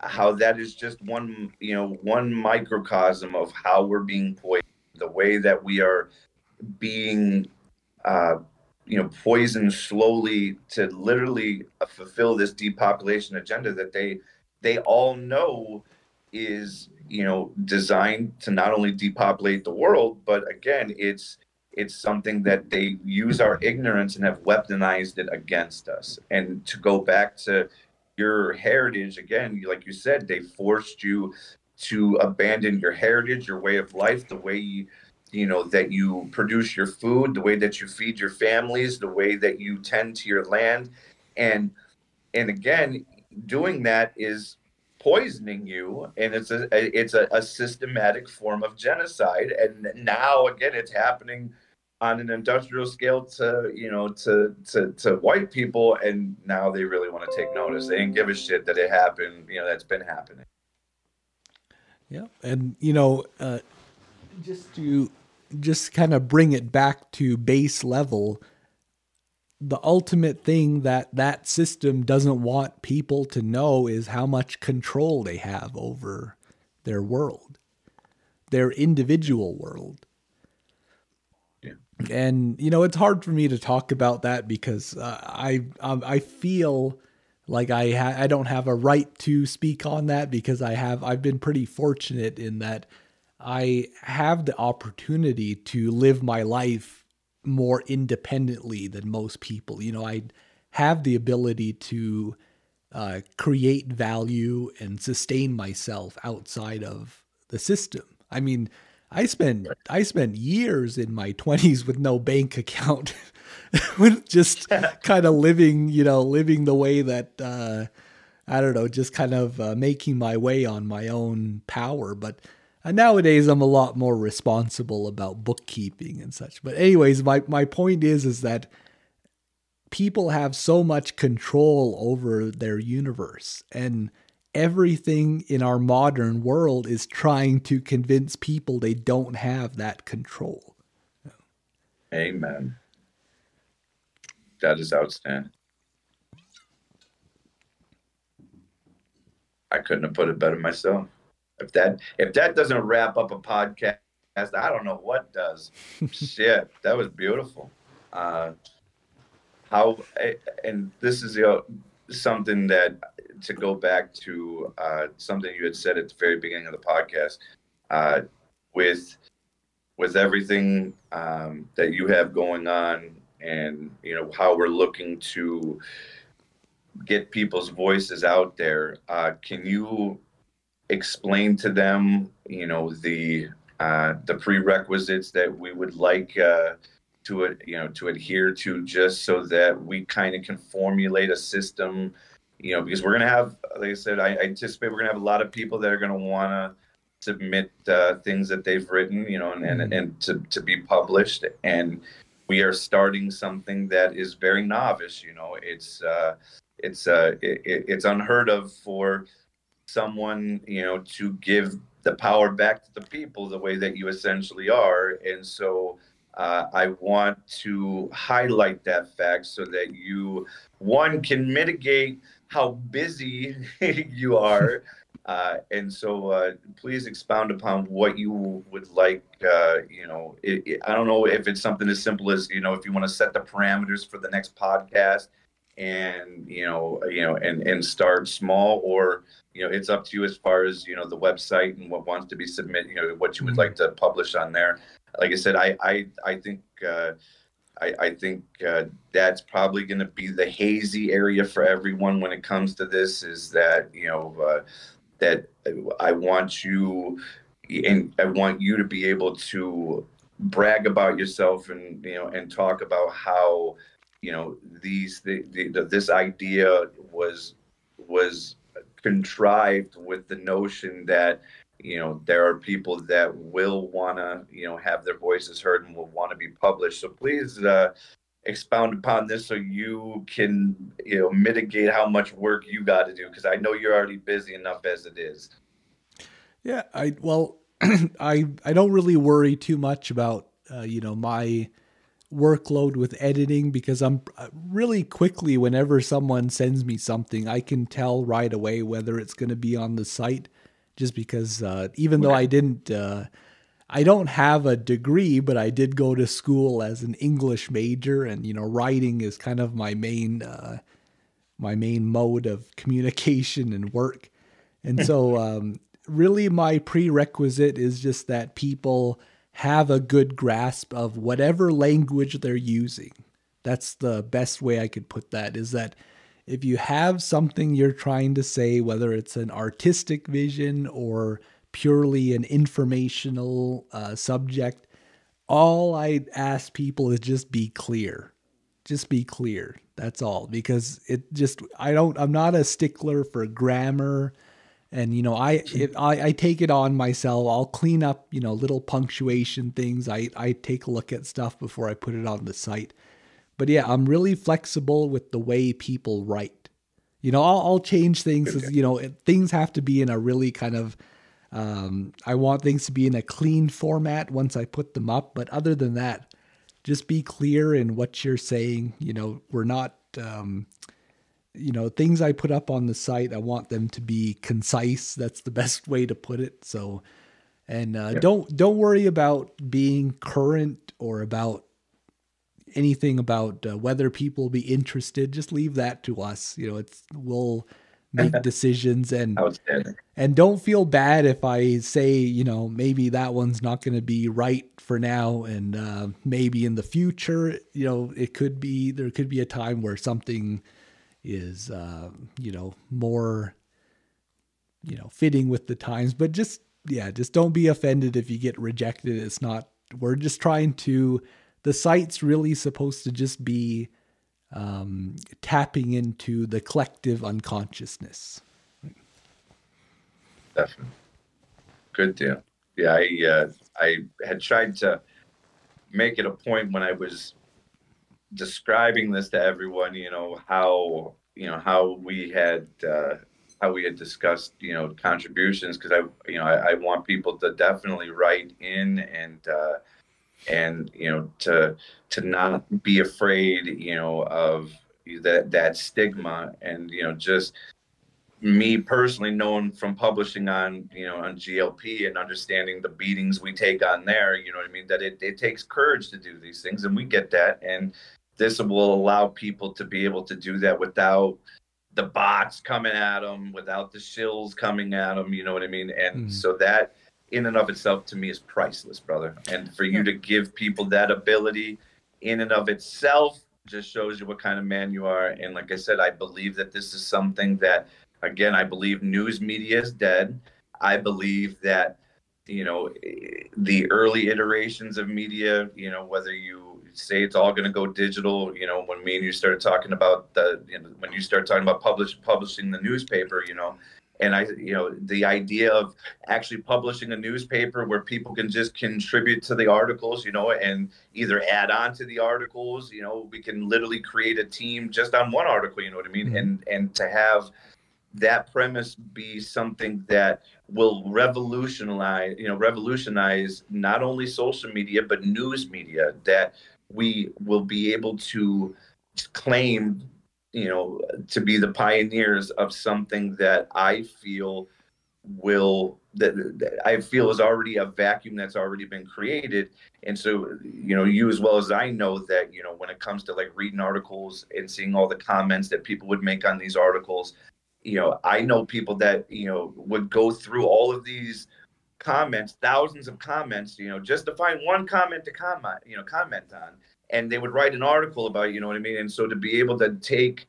how that is just one you know one microcosm of how we're being poisoned, the way that we are being. Uh, you know, poisoned slowly to literally fulfill this depopulation agenda that they they all know is you know designed to not only depopulate the world but again it's it's something that they use our ignorance and have weaponized it against us. And to go back to your heritage again like you said they forced you to abandon your heritage your way of life the way you you know that you produce your food the way that you feed your families the way that you tend to your land. And and again doing that is poisoning you and it's a it's a, a, systematic form of genocide. And now again it's happening on an industrial scale to you know to to, to white people and now they really want to take notice. They didn't give a shit that it happened you know that's been happening. Yeah and you know uh, just to just kind of bring it back to base level the ultimate thing that that system doesn't want people to know is how much control they have over their world, their individual world. Yeah. And you know, it's hard for me to talk about that because uh, I um, I feel like I ha- I don't have a right to speak on that because I have I've been pretty fortunate in that I have the opportunity to live my life more independently than most people. You know, I have the ability to uh, create value and sustain myself outside of the system. I mean, I spent I spent years in my 20s with no bank account with just kind of living, you know, living the way that uh, I don't know, just kind of uh, making my way on my own power, but and nowadays I'm a lot more responsible about bookkeeping and such. But anyways, my, my point is is that people have so much control over their universe and everything in our modern world is trying to convince people they don't have that control. Amen. That is outstanding. I couldn't have put it better myself. If that if that doesn't wrap up a podcast, I don't know what does. Shit, that was beautiful. Uh, how and this is you know, something that to go back to uh, something you had said at the very beginning of the podcast uh, with with everything um, that you have going on and you know how we're looking to get people's voices out there uh, can you explain to them, you know, the uh, the prerequisites that we would like uh, to you know to adhere to, just so that we kind of can formulate a system. You know, because we're gonna have, like I said, I, I anticipate we're gonna have a lot of people that are gonna want to submit uh, things that they've written, you know, and, and, mm-hmm. and to, to be published. And we are starting something that is very novice. You know, it's uh, it's uh, it, it's unheard of for someone you know to give the power back to the people the way that you essentially are, and so. Uh, I want to highlight that fact so that you, one, can mitigate how busy you are uh, and so uh, please expound upon what you would like. Uh, you know, it, it, I don't know if it's something as simple as you know if you want to set the parameters for the next podcast, and you know, you know, and and start small, or you know, it's up to you as far as you know the website and what wants to be submitted. You know, what you would mm-hmm. like to publish on there. Like I said, I I I think. Uh, I, I, think uh, that's probably going to be the hazy area for everyone when it comes to this. Is that you know uh, that I want you and I want you to be able to brag about yourself and you know and talk about how you know these the, the, this idea was was contrived with the notion that you know there are people that will want to you know have their voices heard and will want to be published so please uh, expound upon this so you can you know mitigate how much work you got to do because I know you're already busy enough as it is. Yeah, I well, I I don't really worry too much about uh, you know my workload with editing because I'm uh, really quickly whenever someone sends me something, I can tell right away whether it's going to be on the site. Just because uh, even though I didn't uh, I don't have a degree, but I did go to school as an English major, and you know, writing is kind of my main uh, my main mode of communication and work. And so, um, really, my prerequisite is just that people have a good grasp of whatever language they're using. That's the best way I could put that. Is that if you have something you're trying to say, whether it's an artistic vision or purely an informational uh, subject, all I ask people is just be clear. Just be clear. That's all. Because it just I don't I'm not a stickler for grammar. And you know, I it, I, I take it on myself. I'll clean up, you know, little punctuation things. I, I take a look at stuff before I put it on the site. But yeah, I'm really flexible with the way people write. You know, I'll, I'll change things. As, you know, things have to be in a really kind of um, I want things to be in a clean format once I put them up, but other than that, just be clear in what you're saying. You know, we're not, um, you know, things I put up on the site. I want them to be concise. That's the best way to put it. So, and uh, yeah. don't don't worry about being current or about anything about uh, whether people will be interested. Just leave that to us. You know, it's we'll make decisions and and don't feel bad if I say you know maybe that one's not going to be right for now and uh, maybe in the future you know it could be there could be a time where something is uh, you know more you know fitting with the times but just yeah just don't be offended if you get rejected it's not we're just trying to the site's really supposed to just be um, tapping into the collective unconsciousness. Definitely. Good deal. Yeah, I uh, I had tried to make it a point when I was describing this to everyone. You know how you know how we had uh, how we had discussed you know contributions because I you know I, I, want people to definitely write in and uh, and you know to to not be afraid you know of that that stigma and you know just me personally knowing from publishing on you know on glp and understanding the beatings we take on there you know what i mean that it, it takes courage to do these things and we get that and this will allow people to be able to do that without the bots coming at them without the shills coming at them you know what i mean and mm. so that in and of itself to me is priceless, brother. And for you to give people that ability in and of itself just shows you what kind of man you are. And like I said, I believe that this is something that, again, I believe news media is dead. I believe that, you know, the early iterations of media, you know, whether you say it's all going to go digital, you know, when me and you started talking about the, you know, when you start talking about publish, publishing the newspaper, you know, and I, you know, the idea of actually publishing a newspaper where people can just contribute to the articles, you know, and either add on to the articles, you know, we can literally create a team just on one article, you know what I mean? Mm-hmm. And and to have that premise be something that will revolutionize, you know, revolutionize not only social media but news media that we will be able to claim you know to be the pioneers of something that i feel will that, that, i feel is already a vacuum that's already been created. And so you know you as well as i know that you know when it comes to like reading articles and seeing all the comments that people would make on these articles you know i know people that you know would go through all of these comments thousands of comments you know just to find one comment to comment you know comment on. And they would write an article about you know what i mean? And so to be able to take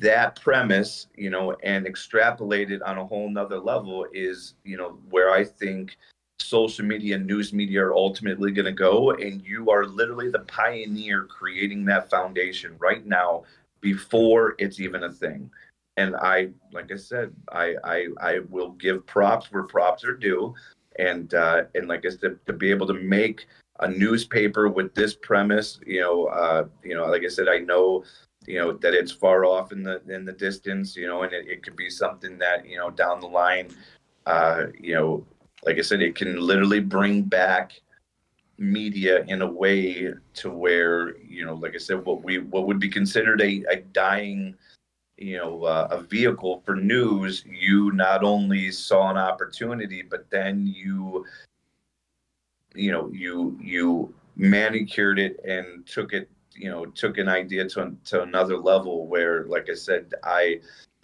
that premise you know and extrapolate it on a whole nother level is you know where i think social media and news media are ultimately going to go. And you are literally the pioneer creating that foundation right now before it's even a thing. And i like i said i i, I will give props where props are due and uh and like i said to be able to make a newspaper with this premise you know uh you know like i said i know you know that it's far off in the in the distance you know and it, it could be something that you know down the line uh you know like i said it can literally bring back media in a way to where you know like i said what we what would be considered a, a dying you know uh, a vehicle for news you not only saw an opportunity but then you you know you you manicured it and took it you know took an idea to to another level where like i said i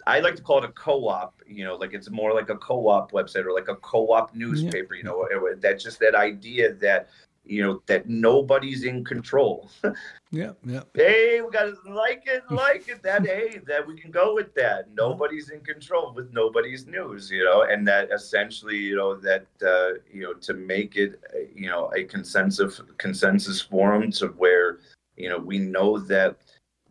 I like to call it a co-op, you know, like it's more like a co-op website or like a co-op newspaper, yeah. you know, that's just that idea that you know that nobody's in control. yeah, yeah. Hey, we gotta like it, like it. That hey, that we can go with that. Nobody's in control with nobody's news, you know, and that essentially, you know, that uh, you know to make it, you know, a consensus consensus forum to where you know we know that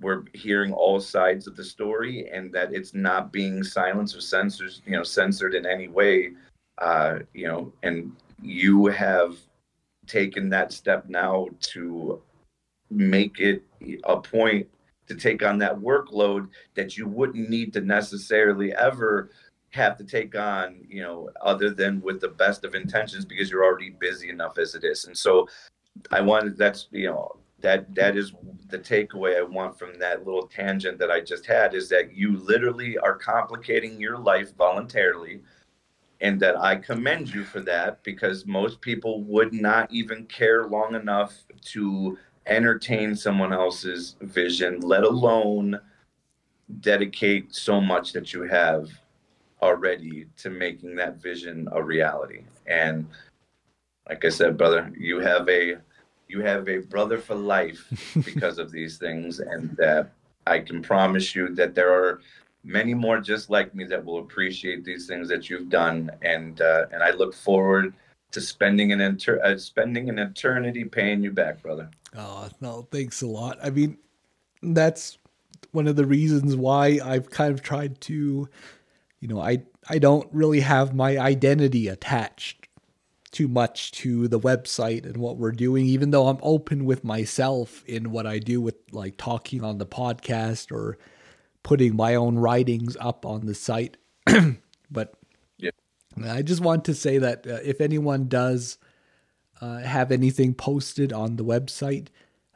we're hearing all sides of the story and that it's not being silenced or censored, you know, censored in any way. Uh, you know, and you have taken that step now to make it a point to take on that workload that you wouldn't need to necessarily ever have to take on, you know, other than with the best of intentions because you're already busy enough as it is. And so I wanted that's, you know, that that is the takeaway I want from that little tangent that I just had is that you literally are complicating your life voluntarily and that I commend you for that because most people would not even care long enough to entertain someone else's vision, let alone dedicate so much that you have already to making that vision a reality. And like I said, brother, you have a you have a brother for life because of these things, and that I can promise you that there are many more just like me that will appreciate these things that you've done, and uh, and I look forward to spending an inter- uh, spending an eternity paying you back, brother. Oh no, thanks a lot. I mean, that's one of the reasons why I've kind of tried to, you know, I I don't really have my identity attached too much to the website and what we're doing, even though I'm open with myself in what I do with like talking on the podcast or putting my own writings up on the site. but yeah. I just want to say that uh, if anyone does uh, have anything posted on the website,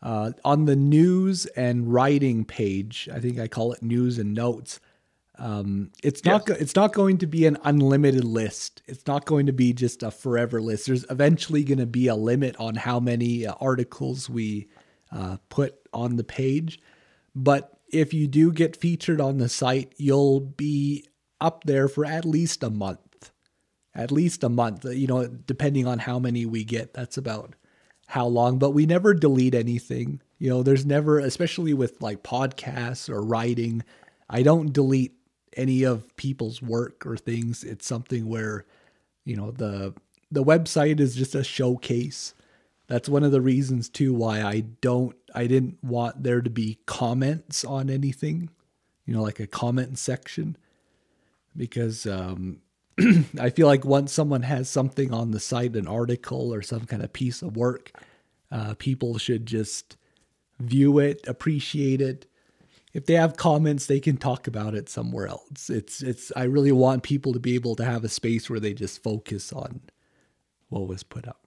uh, on the news and writing page, I think I call it news and notes. Um, it's not yes. go- it's not going to be an unlimited list. It's not going to be just a forever list. There's eventually going to be a limit on how many uh, articles we uh, put on the page. But if you do get featured on the site, you'll be up there for at least a month. At least a month, uh, you know, depending on how many we get, that's about how long. But we never delete anything. You know, there's never, especially with like podcasts or writing, I don't delete any of people's work or things. It's something where, you know, the the website is just a showcase that's one of the reasons too why I don't I didn't want there to be comments on anything, you know, like a comment section because um, I feel like once someone has something on the site, an article or some kind of piece of work, uh, people should just view it, appreciate it. If they have comments, they can talk about it somewhere else. It's it's. I really want people to be able to have a space where they just focus on what was put up.